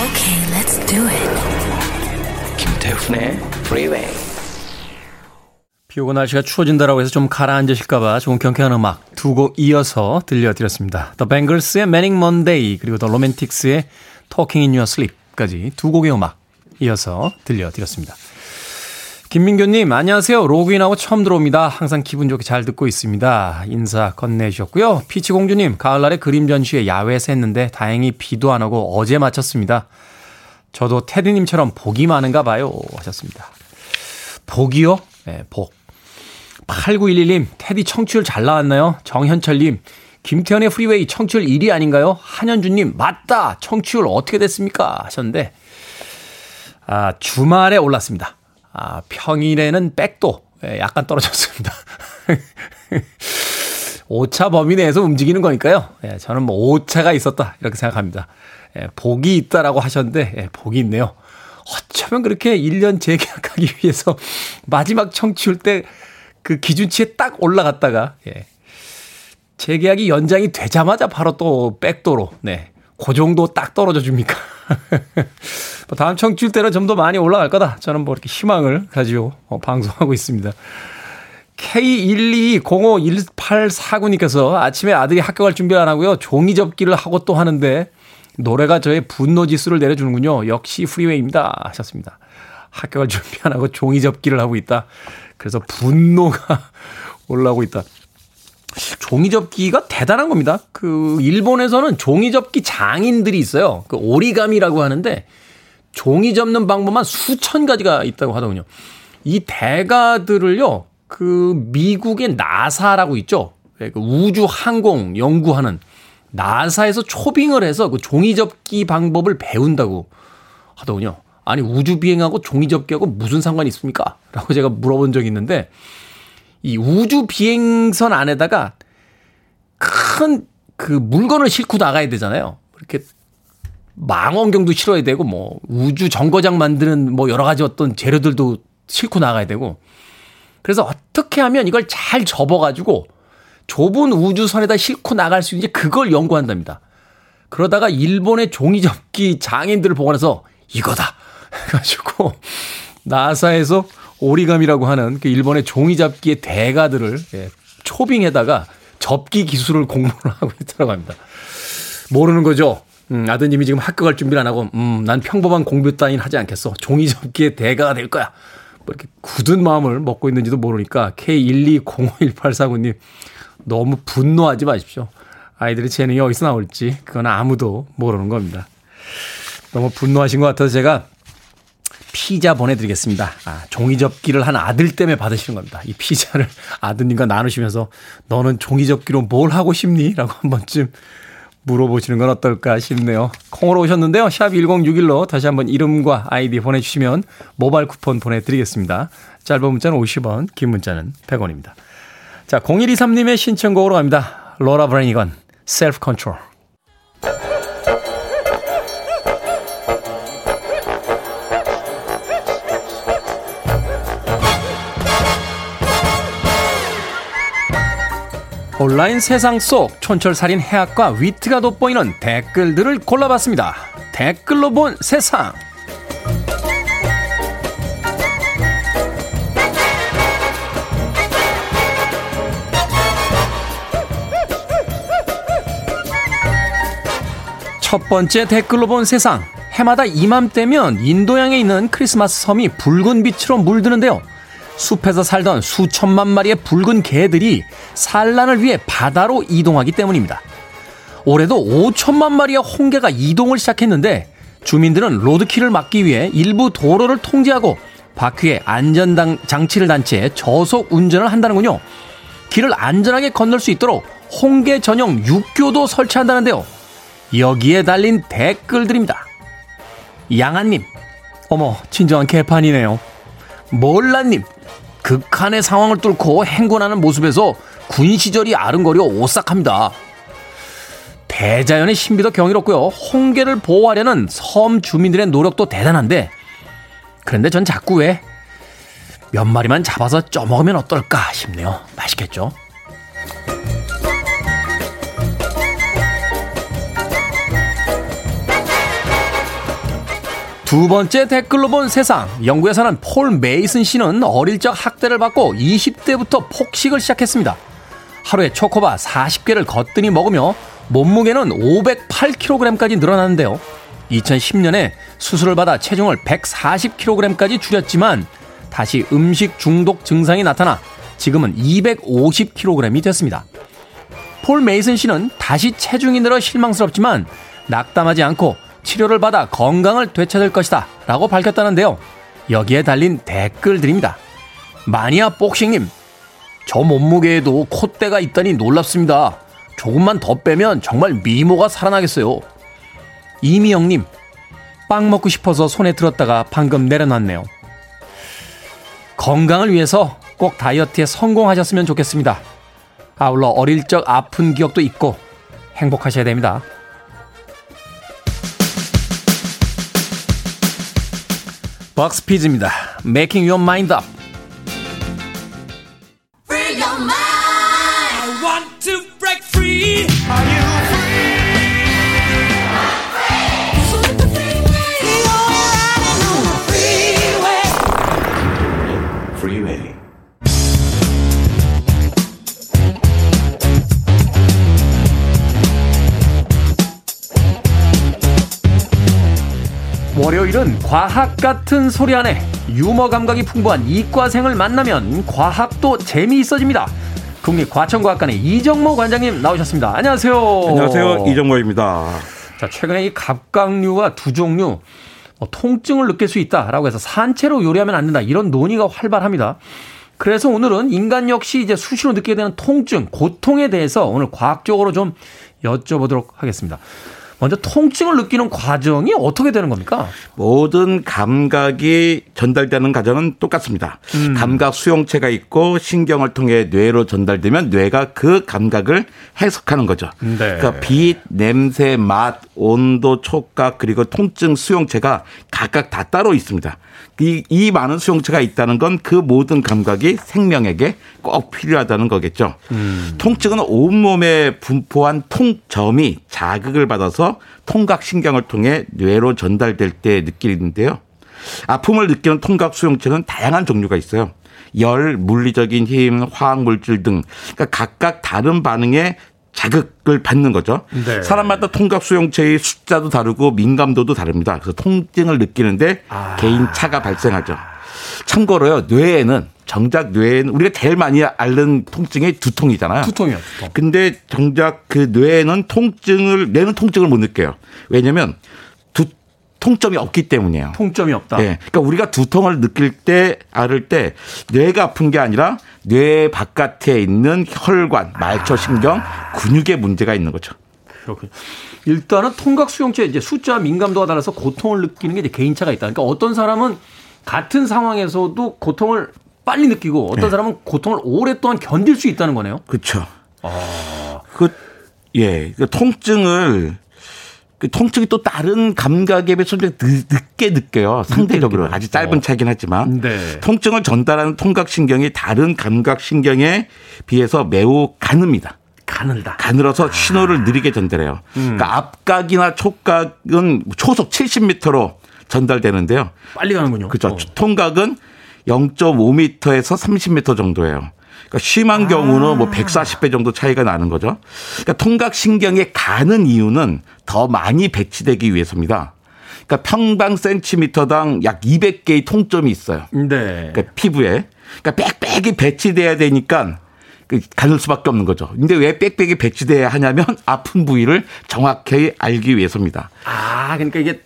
Okay, let's do it. 김태훈의 Freeway. 비 오고 날씨가 추워진다라고 해서 좀 가라앉으실까봐 조금 경쾌한 음악 두 곡 이어서 들려드렸습니다. The Bangles의 Manic Monday 그리고 The Romantics의 Talking in Your Sleep까지 두 곡의 음악 이어서 들려드렸습니다. 김민교님, 안녕하세요. 로그인하고 처음 들어옵니다. 항상 기분 좋게 잘 듣고 있습니다. 인사 건네주셨고요. 피치공주님, 가을날에 그림 전시회 야외에서 했는데 다행히 비도 안 오고 어제 마쳤습니다. 저도 테디님처럼 복이 많은가 봐요. 하셨습니다. 복이요? 네, 복. 8911님, 테디 청취율 잘 나왔나요? 정현철님, 김태훈의 프리웨이 청취율 1위 아닌가요? 한현주님, 맞다! 청취율 어떻게 됐습니까? 하셨는데, 아, 주말에 올랐습니다. 아, 평일에는 백도 예, 약간 떨어졌습니다. <laughs> 오차 범위 내에서 움직이는 거니까요. 예, 저는 뭐 오차가 있었다 이렇게 생각합니다. 예, 복이 있다라고 하셨는데 예, 복이 있네요. 어쩌면 그렇게 1년 재계약하기 위해서 마지막 청취율 때 그 기준치에 딱 올라갔다가 예. 재계약이 연장이 되자마자 바로 또 백도로 네. 그 정도 딱 떨어져 줍니까? <laughs> 뭐 다음 청취율 때는 좀 더 많이 올라갈 거다. 저는 뭐 이렇게 희망을 가지고 어, 방송하고 있습니다. K1205184님께서 아침에 아들이 학교 갈 준비 안 하고요. 종이 접기를 하고 또 하는데 노래가 저의 분노 지수를 내려주는군요. 역시 프리웨이입니다. 하셨습니다. 학교 갈 준비 안 하고 종이 접기를 하고 있다. 그래서 분노가 <laughs> 올라오고 있다. 종이접기가 대단한 겁니다. 그 일본에서는 종이접기 장인들이 있어요. 그 오리감이라고 하는데 종이 접는 방법만 수천 가지가 있다고 하더군요. 이 대가들을요. 그 미국의 나사라고 있죠. 예, 그 우주 항공 연구하는 나사에서 초빙을 해서 그 종이 접기 방법을 배운다고 하더군요. 아니 우주 비행하고 종이 접기하고 무슨 상관이 있습니까? 라고 제가 물어본 적이 있는데 이 우주 비행선 안에다가 큰 그 물건을 싣고 나가야 되잖아요. 이렇게 망원경도 실어야 되고 뭐 우주 정거장 만드는 뭐 여러 가지 어떤 재료들도 싣고 나가야 되고 그래서 어떻게 하면 이걸 잘 접어가지고 좁은 우주선에다 싣고 나갈 수 있는지 그걸 연구한답니다. 그러다가 일본의 종이접기 장인들을 보고 나서 이거다 <laughs> 해가지고 나사에서 오리감이라고 하는 그 일본의 종이접기의 대가들을 예, 초빙에다가 접기 기술을 공부를 <laughs> 하고 있다고 합니다. 모르는 거죠. 음, 아드님이 지금 학교 갈 준비를 안 하고, 음, 난 평범한 공부 따윈 하지 않겠어. 종이접기의 대가가 될 거야. 뭐 이렇게 굳은 마음을 먹고 있는지도 모르니까 K1205184님 너무 분노하지 마십시오. 아이들의 재능이 어디서 나올지 그건 아무도 모르는 겁니다. 너무 분노하신 것 같아서 제가 피자 보내드리겠습니다. 아, 종이접기를 한 아들 때문에 받으시는 겁니다. 이 피자를 <laughs> 아드님과 나누시면서 너는 종이접기로 뭘 하고 싶니? 라고 한 번쯤 물어보시는 건 어떨까 싶네요. 콩으로 오셨는데요. 샵 1061로 다시 한번 이름과 아이디 보내주시면 모바일 쿠폰 보내드리겠습니다. 짧은 문자는 50원, 긴 문자는 100원입니다. 자, 0123님의 신청곡으로 갑니다. 로라 브레니건, Self Control. 온라인 세상 속 촌철살인 해학과 위트가 돋보이는 댓글들을 골라봤습니다. 댓글로 본 세상. 첫 번째 댓글로 본 세상. 해마다 이맘때면 인도양에 있는 크리스마스 섬이 붉은 빛으로 물드는데요. 숲에서 살던 수천만 마리의 붉은 개들이 산란을 위해 바다로 이동하기 때문입니다. 올해도 5천만 마리의 홍게가 이동을 시작했는데 주민들은 로드킬을 막기 위해 일부 도로를 통제하고 바퀴에 안전 장치를 단체해 저속 운전을 한다는군요. 길을 안전하게 건널 수 있도록 홍게 전용 육교도 설치한다는데요. 여기에 달린 댓글들입니다. 양아님, 어머, 진정한 개판이네요. 몰라님, 극한의 상황을 뚫고 행군하는 모습에서 군 시절이 아른거려 오싹합니다. 대자연의 신비도 경이롭고요. 홍게를 보호하려는 섬 주민들의 노력도 대단한데, 그런데 전 자꾸 왜 몇 마리만 잡아서 쪄먹으면 어떨까 싶네요. 맛있겠죠? 두 번째 댓글로 본 세상. 영국에 사는 폴 메이슨 씨는 어릴 적 학대를 받고 20대부터 폭식을 시작했습니다. 하루에 초코바 40개를 거뜬히 먹으며 몸무게는 508kg까지 늘어났는데요. 2010년에 수술을 받아 체중을 140kg까지 줄였지만 다시 음식 중독 증상이 나타나 지금은 250kg이 됐습니다. 폴 메이슨 씨는 다시 체중이 늘어 실망스럽지만 낙담하지 않고 치료를 받아 건강을 되찾을 것이다 라고 밝혔다는데요. 여기에 달린 댓글들입니다. 마니아 복싱님, 저 몸무게에도 콧대가 있다니 놀랍습니다. 조금만 더 빼면 정말 미모가 살아나겠어요. 이미영님, 빵 먹고 싶어서 손에 들었다가 방금 내려놨네요. 건강을 위해서 꼭 다이어트에 성공하셨으면 좋겠습니다. 아울러 어릴 적 아픈 기억도 잊고 행복하셔야 됩니다. 박스피즈입니다. Making Your Mind Up. 과학 같은 소리 안에 유머 감각이 풍부한 이과생을 만나면 과학도 재미있어집니다. 국립과천과학관의 이정모 관장님 나오셨습니다. 안녕하세요.
안녕하세요. 이정모입니다.
자, 최근에 이 갑각류가 두 종류 뭐 통증을 느낄 수 있다라고 해서 산채로 요리하면 안 된다. 이런 논의가 활발합니다. 그래서 오늘은 인간 역시 이제 수시로 느끼게 되는 통증, 고통에 대해서 오늘 과학적으로 좀 여쭤보도록 하겠습니다. 먼저 통증을 느끼는 과정이 어떻게 되는 겁니까?
모든 감각이 전달되는 과정은 똑같습니다. 음. 감각 수용체가 있고 신경을 통해 뇌로 전달되면 뇌가 그 감각을 해석하는 거죠. 네. 그러니까 빛, 냄새, 맛, 온도, 촉각 그리고 통증 수용체가 각각 다 따로 있습니다. 이, 이 많은 수용체가 있다는 건 그 모든 감각이 생명에게 꼭 필요하다는 거겠죠. 음. 통증은 온몸에 분포한 통점이 자극을 받아서 통각신경을 통해 뇌로 전달될 때 느끼는데요. 아픔을 느끼는 통각 수용체는 다양한 종류가 있어요. 열, 물리적인 힘, 화학 물질 등 그러니까 각각 다른 반응에 자극을 받는 거죠. 네. 사람마다 통각 수용체의 숫자도 다르고 민감도도 다릅니다. 그래서 통증을 느끼는데 아. 개인 차가 발생하죠. 참고로요, 뇌에는 정작 뇌에는 우리가 제일 많이 앓는 통증이 두통이잖아요.
두통이요. 두통.
근데 정작 그 뇌에는 통증을 뇌는 통증을 못 느껴요. 왜냐면 두 통점이 없기 때문이에요.
통점이 없다.
네. 그러니까 우리가 두통을 느낄 때 앓을 때 뇌가 아픈 게 아니라 뇌 바깥에 있는 혈관, 말초 신경, 근육에 문제가 있는 거죠.
그렇군요. 일단은 통각 수용체 이제 숫자 민감도가 달라서 고통을 느끼는 게 이제 개인차가 있다. 그러니까 어떤 사람은 같은 상황에서도 고통을 빨리 느끼고 어떤 네. 사람은 고통을 오랫동안 견딜 수 있다는 거네요.
그렇죠. 아. 그 예, 그 통증을 그 통증이 또 다른 감각에 비해서 좀 늦게 느껴요. 상대적으로 아주 짧은 어. 차이긴 하지만 네. 통증을 전달하는 통각신경이 다른 감각신경에 비해서 매우 가늡니다.
가늘다.
가늘어서 아. 신호를 느리게 전달해요. 음. 그러니까 앞각이나 촉각은 초속 70m로 전달되는데요.
빨리 가는군요.
그렇죠. 어. 통각은 0.5m에서 30m 정도예요. 그러니까 심한 경우는 뭐 140배 정도 차이가 나는 거죠. 그러니까 통각 신경에 가는 이유는 더 많이 배치되기 위해서입니다. 그러니까 평방 센티미터당 약 200개의 통점이 있어요. 네. 그러니까 피부에. 그러니까 빽빽이 배치돼야 되니까 그 가는 수밖에 없는 거죠. 근데 왜 빽빽이 배치돼야 하냐면 아픈 부위를 정확히 알기 위해서입니다.
아, 그러니까 이게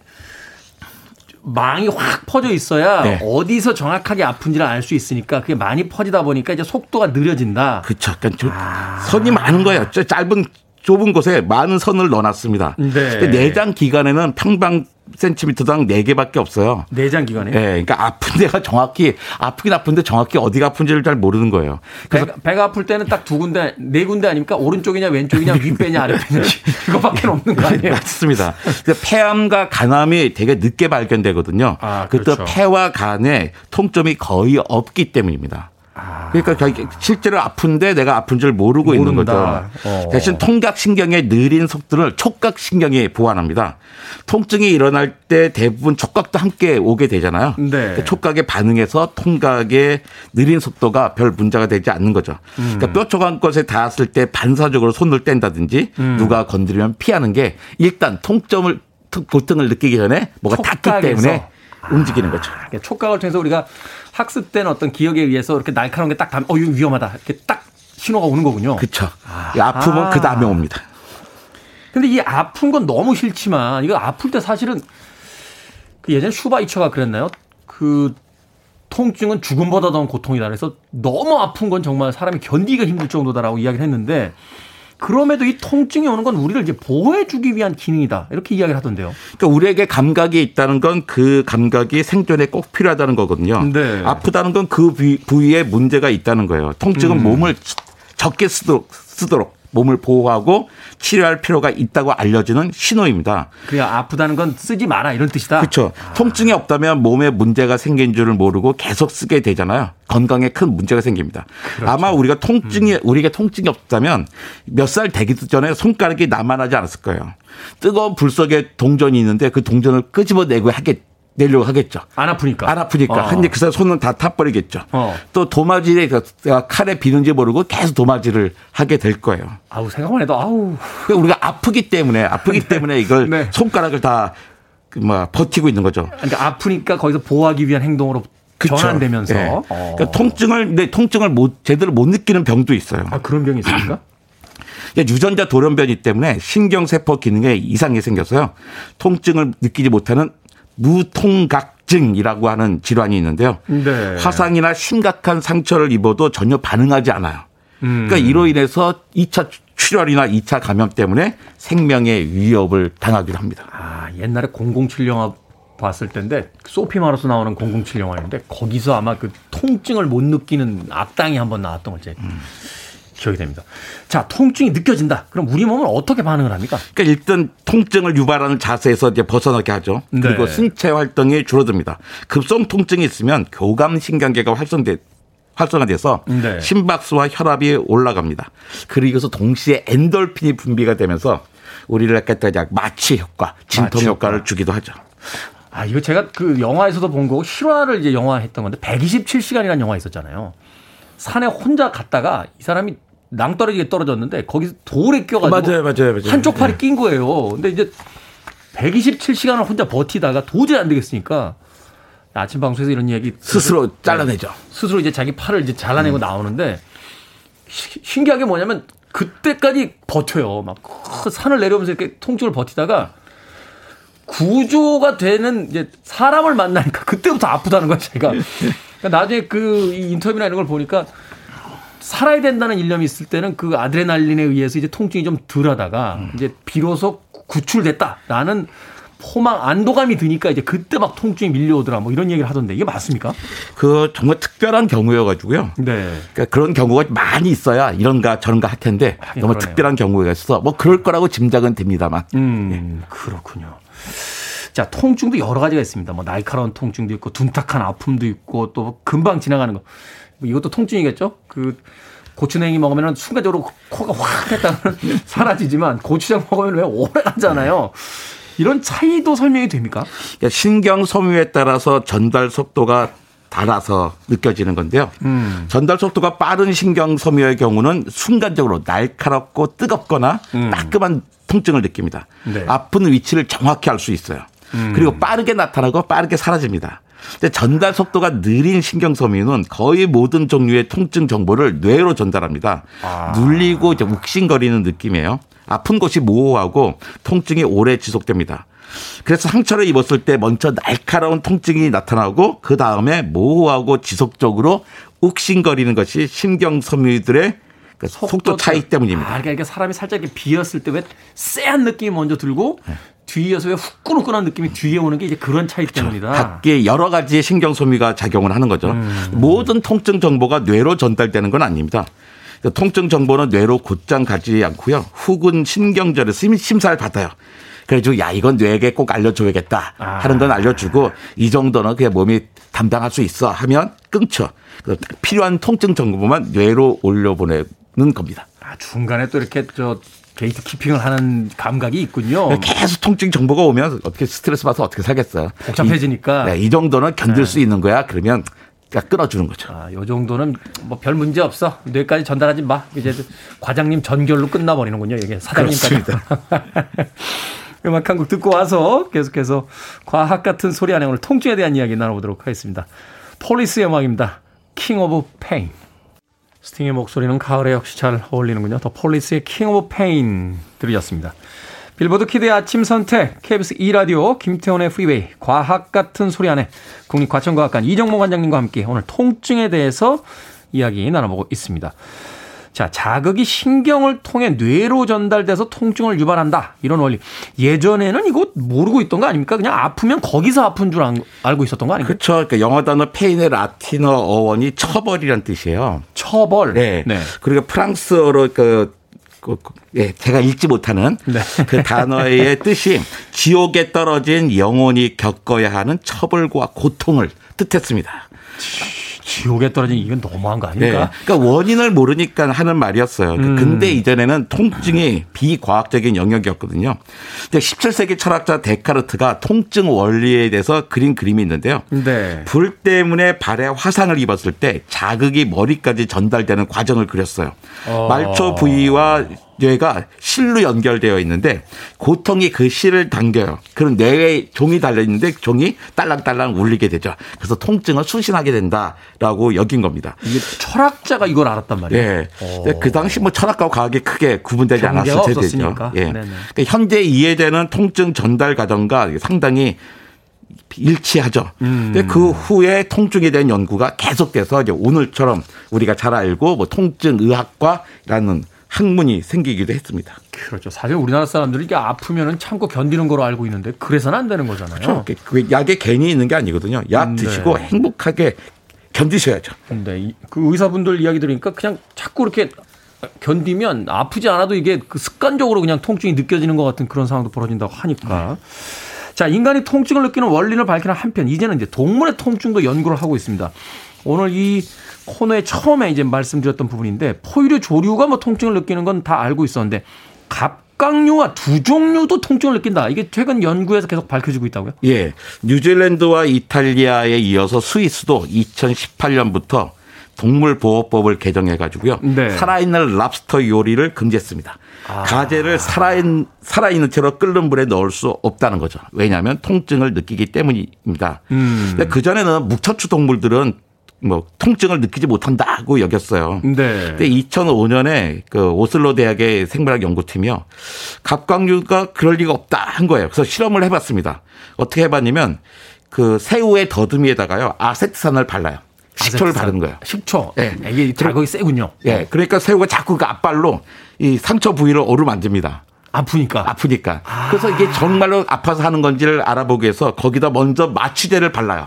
망이 확 퍼져 있어야 네. 어디서 정확하게 아픈지를 알 수 있으니까 그게 많이 퍼지다 보니까 이제 속도가 느려진다.
그렇죠. 그러니까 아. 선이 많은 거예요. 짧은 좁은 곳에 많은 선을 넣어놨습니다. 네. 내장 기관에는 평방 센티미터당 4개밖에 없어요.
내장 기관에?
네. 그러니까 아픈 데가 정확히 아프긴 아픈데 정확히 어디가 아픈지를 잘 모르는 거예요.
그래서 배가, 배가 아플 때는 딱 두 군데, 네 군데 아닙니까? 오른쪽이냐 왼쪽이냐 윗배냐 아랫배냐 <laughs> 그거밖에 없는 거 아니에요?
맞습니다. 폐암과 간암이 되게 늦게 발견되거든요. 아, 그렇죠. 그때 폐와 간에 통점이 거의 없기 때문입니다. 아. 그러니까 실제로 아픈데 내가 아픈 줄 모르고 모른다. 있는 거죠. 어. 대신 통각신경의 느린 속도를 촉각신경이 보완합니다. 통증이 일어날 때 대부분 촉각도 함께 오게 되잖아요. 네. 그 촉각에 반응해서 통각의 느린 속도가 별 문제가 되지 않는 거죠. 음. 그러니까 뼈초간 것에 닿았을 때 반사적으로 손을 뗀다든지 음. 누가 건드리면 피하는 게 일단 통점을 고통을 느끼기 전에 뭐가 닿기 때문에 움직이는 거죠.
아, 촉각을 통해서 우리가 학습된 어떤 기억에 의해서 이렇게 날카로운 게딱 닿으면 어, 이거 위험하다. 이렇게 딱 신호가 오는 거군요.
그렇죠. 아. 아프면 그 다음에 옵니다.
근데 이 아픈 건 너무 싫지만 이거 아플 때 사실은 그 예전 슈바이처가 그랬나요? 그 통증은 죽음보다 더 고통이다. 그래서 너무 아픈 건 정말 사람이 견디기가 힘들 정도다라고 이야기를 했는데 그럼에도 이 통증이 오는 건 우리를 이제 보호해주기 위한 기능이다. 이렇게 이야기를 하던데요.
그러니까 우리에게 감각이 있다는 건 그 감각이 생존에 꼭 필요하다는 거거든요. 네. 아프다는 건 그 부위에 문제가 있다는 거예요. 통증은 음. 몸을 적게 쓰도록, 쓰도록 몸을 보호하고 치료할 필요가 있다고 알려주는 신호입니다.
그냥 아프다는 건 쓰지 마라 이런 뜻이다.
그렇죠. 아. 통증이 없다면 몸에 문제가 생긴 줄을 모르고 계속 쓰게 되잖아요. 건강에 큰 문제가 생깁니다. 그렇죠. 아마 우리가 통증이 음. 우리에게 통증이 없다면 몇 살 되기도 전에 손가락이 남아나지 않았을 거예요. 뜨거운 불 속에 동전이 있는데 그 동전을 끄집어내고 하겠 내려고 하겠죠.
안 아프니까.
안 아프니까. 어. 한데 그 사람 손은 다 타버리겠죠. 어. 또 도마질에 그 칼에 비는지 모르고 계속 도마질을 하게 될 거예요.
아우 생각만 해도 아우.
그러니까 우리가 아프기 때문에 아프기 네. 때문에 이걸 <laughs> 네. 손가락을 다뭐 그 버티고 있는 거죠.
그러니까 아프니까 거기서 보호하기 위한 행동으로 그쵸. 전환되면서 네.
어. 그러니까 통증을 내 통증을 못 제대로 못 느끼는 병도 있어요.
아 그런 병이 있습니까? <clears throat>
유전자 돌연변이 때문에 신경세포 기능에 이상이 생겨서요. 통증을 느끼지 못하는 무통각증이라고 하는 질환이 있는데요. 네. 화상이나 심각한 상처를 입어도 전혀 반응하지 않아요. 음. 그러니까 이로 인해서 2차 출혈이나 2차 감염 때문에 생명의 위협을 당하기도 합니다.
아, 옛날에 007 영화 봤을 때인데 소피 마로스 나오는 007 영화인데 거기서 아마 그 통증을 못 느끼는 악당이 한번 나왔던 걸제 음. 기억이 됩니다. 자, 통증이 느껴진다. 그럼 우리 몸은 어떻게 반응을 합니까?
그러니까 일단 통증을 유발하는 자세에서 이제 벗어나게 하죠. 네. 그리고 신체 활동이 줄어듭니다. 급성 통증이 있으면 교감 신경계가 활성돼 활성화돼서 네. 심박수와 혈압이 올라갑니다. 그리고서 동시에 엔돌핀이 분비가 되면서 우리를 약 마취 효과, 진통 마취 효과를 효과. 주기도 하죠.
아, 이거 제가 그 영화에서도 본 거고 실화를 이제 영화 했던 건데 127시간이라는 영화 있었잖아요. 산에 혼자 갔다가 이 사람이 낭떠러지게 떨어졌는데 거기서 돌에 껴가지고
맞아요, 맞아요, 맞아요.
한쪽 팔이 네. 낀 거예요. 근데 이제 127시간을 혼자 버티다가 도저히 안 되겠으니까 아침 방송에서 이런 이야기
스스로 잘라내죠.
스스로 이제 자기 팔을 이제 잘라내고 음. 나오는데 신기하게 뭐냐면 그때까지 버텨요. 막그 산을 내려오면서 이렇게 통증을 버티다가 구조가 되는 이제 사람을 만나니까 그때부터 아프다는 거야, 제가. 그러니까 나중에 그 인터뷰나 이런 걸 보니까 살아야 된다는 일념이 있을 때는 그 아드레날린에 의해서 이제 통증이 좀 덜하다가 음. 이제 비로소 구출됐다라는 포망 안도감이 드니까 이제 그때 막 통증이 밀려오더라 뭐 이런 얘기를 하던데 이게 맞습니까?
그 정말 특별한 경우여가지고요. 네. 그러니까 그런 경우가 많이 있어야 이런가 저런가 할 텐데 아, 너무 그러네요. 특별한 경우가 있어서 뭐 그럴 거라고 짐작은 됩니다만.
음 예. 그렇군요. 자 통증도 여러 가지가 있습니다. 뭐 날카로운 통증도 있고 둔탁한 아픔도 있고 또 금방 지나가는 거. 뭐 이것도 통증이겠죠? 그 고추냉이 먹으면 순간적으로 코가 확 했다가 <laughs> 사라지지만 고추장 먹으면 왜 오래 가잖아요. 이런 차이도 설명이 됩니까?
그러니까 신경 섬유에 따라서 전달 속도가 달아서 느껴지는 건데요. 음. 전달 속도가 빠른 신경 섬유의 경우는 순간적으로 날카롭고 뜨겁거나 음. 따끔한 통증을 느낍니다. 네. 아픈 위치를 정확히 알 수 있어요. 음. 그리고 빠르게 나타나고 빠르게 사라집니다. 전달 속도가 느린 신경섬유는 거의 모든 종류의 통증 정보를 뇌로 전달합니다. 아. 눌리고 이제 욱신거리는 느낌이에요. 아픈 곳이 모호하고 통증이 오래 지속됩니다. 그래서 상처를 입었을 때 먼저 날카로운 통증이 나타나고 그 다음에 모호하고 지속적으로 욱신거리는 것이 신경섬유들의 그 속도, 차이 때문입니다.
아, 그러니까 사람이 살짝 이렇게 비었을 때 왜 쎄한 느낌이 먼저 들고 네. 뒤에서 왜 후끈후끈한 느낌이 뒤에 오는 게 이제 그런 차이 그렇죠. 때문이다.
밖에 여러 가지 신경 소미가 작용을 하는 거죠. 음. 모든 통증 정보가 뇌로 전달되는 건 아닙니다. 통증 정보는 뇌로 곧장 가지 않고요. 후근 신경절에 심사를 받아요. 그래가지고 야 이건 뇌에게 꼭 알려줘야겠다 하는 건 알려주고 이 정도는 그냥 몸이 담당할 수 있어 하면 끊죠. 필요한 통증 정보만 뇌로 올려보내 는 겁니다.
아, 중간에 또 이렇게 저 gatekeeping을 하는 감각이 있군요.
계속 통증 정보가 오면 어떻게 스트레스 받아서 어떻게 살겠어요.
복잡해지니까.
이, 네, 이 정도는 견딜 네. 수 있는 거야. 그러면 끊어주는 거죠.
아, 요 정도는 뭐 별 문제 없어. 뇌까지 전달하지 마. 이제 과장님 전결로 끝나버리는군요. 이게 사장님까지. <laughs> 음악 한 곡 듣고 와서 계속해서 과학 같은 소리 안에 오늘 통증에 대한 이야기 나눠보도록 하겠습니다. Police의 음악입니다. King of Pain. 스팅의 목소리는 가을에 역시 잘 어울리는군요. The Police의 King of Pain 들으셨습니다. 빌보드 kid의 아침 선택, KBS 2라디오, 김태훈의 프리웨이, 과학 같은 소리 안에 국립과천과학관 이정모 관장님과 함께 오늘 통증에 대해서 이야기 나눠보고 있습니다. 자, 자극이 신경을 통해 뇌로 전달돼서 통증을 유발한다. 이런 원리. 예전에는 이거 모르고 있던 거 아닙니까? 그냥 아프면 거기서 아픈 줄 알고 있었던 거 아닙니까?
그렇죠. 그러니까 영어 단어 페인의 라틴어 어원이 처벌이란 뜻이에요.
처벌.
네. 네. 그리고 프랑스어로 그, 그, 그 예, 제가 읽지 못하는 네. 그 단어의 <laughs> 뜻이 지옥에 떨어진 영혼이 겪어야 하는 처벌과 고통을 뜻했습니다.
지옥에 떨어진 이건 너무한 거 아닙니까? 네.
그러니까 원인을 모르니까 하는 말이었어요. 음. 근데 이전에는 통증이 비과학적인 영역이었거든요. 근데 17세기 철학자 데카르트가 통증 원리에 대해서 그린 그림이 있는데요. 네. 불 때문에 발에 화상을 입었을 때 자극이 머리까지 전달되는 과정을 그렸어요. 어. 말초 부위와 뇌가 실로 연결되어 있는데 고통이 그 실을 당겨요. 그럼 뇌에 종이 달려 있는데 종이 딸랑딸랑 울리게 되죠. 그래서 통증을 수신하게 된다라고 여긴 겁니다.
이게 철학자가 이걸 알았단 말이에요.
네. 그 당시 뭐 철학과 과학이 크게 구분되지 않았을 때죠. 예. 그러니까 현재 이해되는 통증 전달 과정과 상당히 일치하죠. 음. 근데 그 후에 통증에 대한 연구가 계속돼서 이제 오늘처럼 우리가 잘 알고 뭐 통증 의학과라는 학문이 생기기도 했습니다.
그렇죠. 사실 우리나라 사람들이 이게 아프면은 참고 견디는 거로 알고 있는데 그래서는 안 되는 거잖아요.
그렇죠. 그 약에 괜히 있는 게 아니거든요. 약 음, 네. 드시고 행복하게 견디셔야죠.
네. 그 의사분들 이야기 들으니까 그냥 자꾸 이렇게 견디면 아프지 않아도 이게 그 습관적으로 그냥 통증이 느껴지는 것 같은 그런 상황도 벌어진다고 하니까. 네. 자, 인간이 통증을 느끼는 원리를 밝히는 한편 이제는 이제 동물의 통증도 연구를 하고 있습니다. 오늘 이 코너에 처음에 이제 말씀드렸던 부분인데 포유류 조류가 뭐 통증을 느끼는 건 다 알고 있었는데 갑각류와 두 종류도 통증을 느낀다. 이게 최근 연구에서 계속 밝혀지고 있다고요?
예. 뉴질랜드와 이탈리아에 이어서 스위스도 2018년부터 동물보호법을 개정해 가지고요. 네. 살아있는 랍스터 요리를 금지했습니다. 아. 가재를 살아있는, 살아있는 채로 끓는 물에 넣을 수 없다는 거죠. 왜냐하면 통증을 느끼기 때문입니다. 음. 그 전에는 묵차추 동물들은 뭐 통증을 느끼지 못한다고 여겼어요. 네. 근데 2005년에 그 오슬로 대학의 생물학 연구팀이요. 갑각류가 그럴 리가 없다 한 거예요. 그래서 실험을 해 봤습니다. 어떻게 해 봤냐면 그 새우의 더듬이에다가요 아세트산을 발라요. 식초를 아세트산. 바른 거예요.
식초. 예. 네. 이게 자극이 세군요.
예. 네. 그러니까 새우가 자꾸 그 앞발로 이 상처 부위를 어루만집니다.
아프니까.
아프니까. 아. 그래서 이게 정말로 아파서 하는 건지를 알아보기 위해서 거기다 먼저 마취제를 발라요.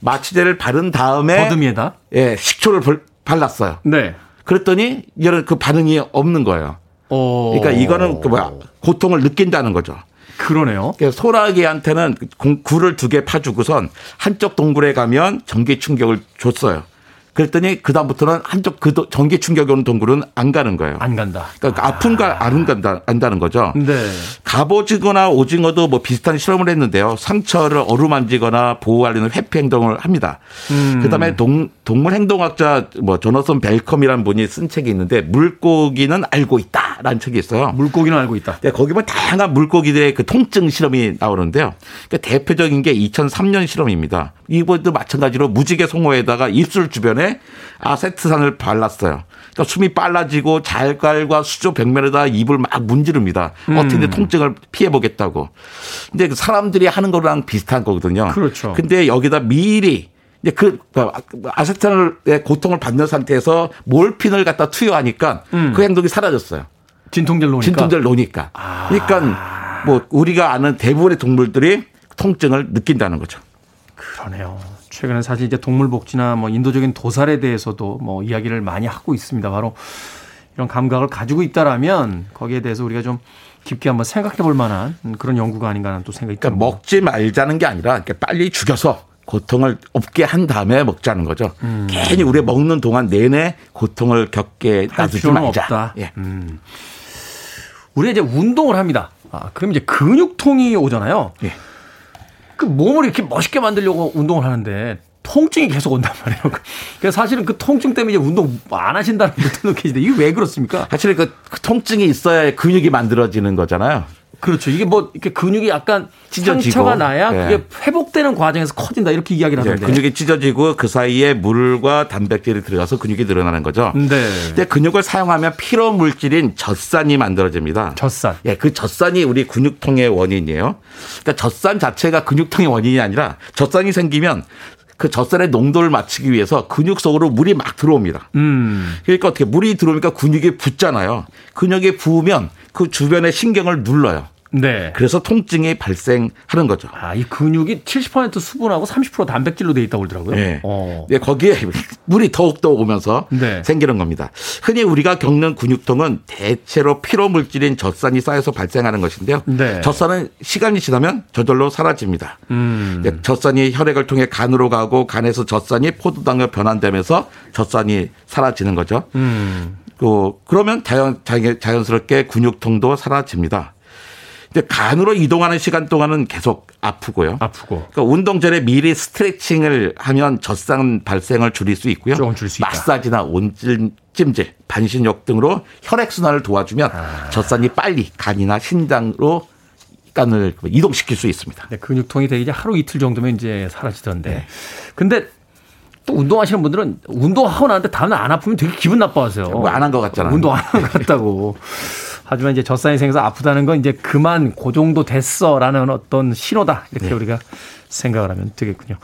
마취제를 바른 다음에
더듬이에다
예 식초를 발랐어요. 네. 그랬더니 이런 그 반응이 없는 거예요. 오. 그러니까 이거는 그 뭐야 고통을 느낀다는 거죠.
그러네요.
소라게한테는 굴을 두 개 파주고선 한쪽 동굴에 가면 전기 충격을 줬어요. 그랬더니 그다음부터는 한쪽 그 전기 충격이 오는 동굴은 안 가는 거예요.
안 간다.
그러니까 아. 아픈가 안 간다, 안다는 거죠. 네. 갑오징어나 오징어도 뭐 비슷한 실험을 했는데요. 상처를 어루만지거나 보호하려는 회피 행동을 합니다. 음. 그다음에 동, 동물 행동학자 뭐 조너선 벨컴이라는 분이 쓴 책이 있는데 물고기는 알고 있다라는 책이 있어요.
물고기는 알고 있다.
네, 거기 보면 다양한 물고기들의 그 통증 실험이 나오는데요. 그러니까 대표적인 게 2003년 실험입니다. 이번도 마찬가지로 무지개 송어에다가 입술 주변에 아세트산을 발랐어요. 그러니까 숨이 빨라지고 잘갈과 수조 벽면에다 입을 막 문지릅니다. 음. 어떻게 통증을 피해 보겠다고. 근데 그 사람들이 하는 거랑 비슷한 거거든요.
그렇죠.
근데 여기다 미리 이제 그, 그 아세탄의 고통을 받는 상태에서 몰핀을 갖다 투여하니까 음. 그 행동이 사라졌어요.
진통제를 놓으니까.
진통제를 놓으니까. 아. 그러니까 뭐 우리가 아는 대부분의 동물들이 통증을 느낀다는 거죠.
그러네요. 최근에 사실 이제 동물복지나 뭐 인도적인 도살에 대해서도 뭐 이야기를 많이 하고 있습니다. 바로 이런 감각을 가지고 있다라면 거기에 대해서 우리가 좀 깊게 한번 생각해 볼 만한 그런 연구가 아닌가 하는 또 생각이
그러니까 듭니다. 먹지 말자는 게 아니라 빨리 죽여서 고통을 없게 한 다음에 먹자는 거죠. 음. 괜히 우리 먹는 동안 내내 고통을 겪게 놔두지 말자. 없다. 예. 음.
우리가 이제 운동을 합니다. 아, 그럼 이제 근육통이 오잖아요. 예. 그 몸을 이렇게 멋있게 만들려고 운동을 하는데 통증이 계속 온단 말이에요. 그래서 사실은 그 통증 때문에 이제 운동 안 하신다는 분들도 계신데 <laughs> 이게 왜 그렇습니까?
사실 그, 그 통증이 있어야 근육이 만들어지는 거잖아요.
그렇죠. 이게 뭐 이렇게 근육이 약간 찢어지고 상처가 나야 네. 그게 회복되는 과정에서 커진다 이렇게 이야기를 하는데
네, 근육이 찢어지고 그 사이에 물과 단백질이 들어가서 근육이 늘어나는 거죠. 네. 근데 근육을 사용하면 피로 물질인 젖산이 만들어집니다.
젖산.
예, 그 젖산이 우리 근육통의 원인이에요. 그러니까 젖산 자체가 근육통의 원인이 아니라 젖산이 생기면 그 젖살의 농도를 맞추기 위해서 근육 속으로 물이 막 들어옵니다. 음. 그러니까 어떻게 물이 들어오니까 근육이 붙잖아요. 근육이 부으면 그 주변의 신경을 눌러요. 네. 그래서 통증이 발생하는 거죠.
아, 이 근육이 70% 수분하고 30% 단백질로 돼 있다고 그러더라고요. 네. 어.
네, 거기에 물이 더욱더 오면서 네. 생기는 겁니다. 흔히 우리가 겪는 근육통은 대체로 피로 물질인 젖산이 쌓여서 발생하는 것인데요. 네. 젖산은 시간이 지나면 저절로 사라집니다. 음. 네, 젖산이 혈액을 통해 간으로 가고 간에서 젖산이 포도당으로 변환되면서 젖산이 사라지는 거죠. 음. 그 그러면 자연 자연스럽게 근육통도 사라집니다. 근데 간으로 이동하는 시간 동안은 계속 아프고요.
아프고.
그러니까 운동 전에 미리 스트레칭을 하면 젖산 발생을 줄일 수 있고요.
조금 줄수 있다.
마사지나 온찜질, 반신욕 등으로 혈액 순환을 도와주면 아. 젖산이 빨리 간이나 신장으로 간을 이동시킬 수 있습니다.
네, 근육통이 되게 이제 하루 이틀 정도면 이제 사라지던데. 네. 근데 또 운동하시는 분들은 운동하고 나는데 다음날 안 아프면 되게 기분 나빠하세요.
뭐 안 한 것 같잖아요.
운동 안 한 것 같다고. 하지만 이제 젖산이 생겨서 아프다는 건 이제 그만 그 정도 됐어라는 어떤 신호다 이렇게 네. 우리가 생각을 하면 되겠군요.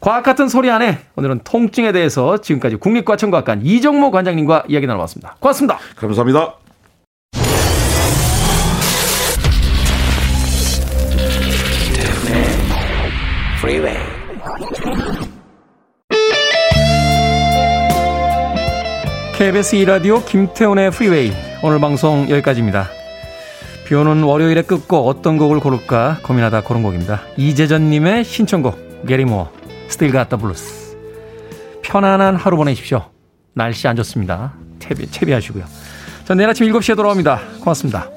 과학 같은 소리 안에 오늘은 통증에 대해서 지금까지 국립과천과학관 이정모 관장님과 이야기 나눠봤습니다. 고맙습니다.
감사합니다.
KBS 2라디오 김태훈의 프리웨이 오늘 방송 여기까지입니다. 비 오는 월요일에 끝곡 어떤 곡을 고를까 고민하다 고른 곡입니다. 이재전님의 신청곡 Gary Moore Still Got the Blues 편안한 하루 보내십시오. 날씨 안 좋습니다. 채비, 채비하시고요. 전 내일 아침 7시에 돌아옵니다. 고맙습니다.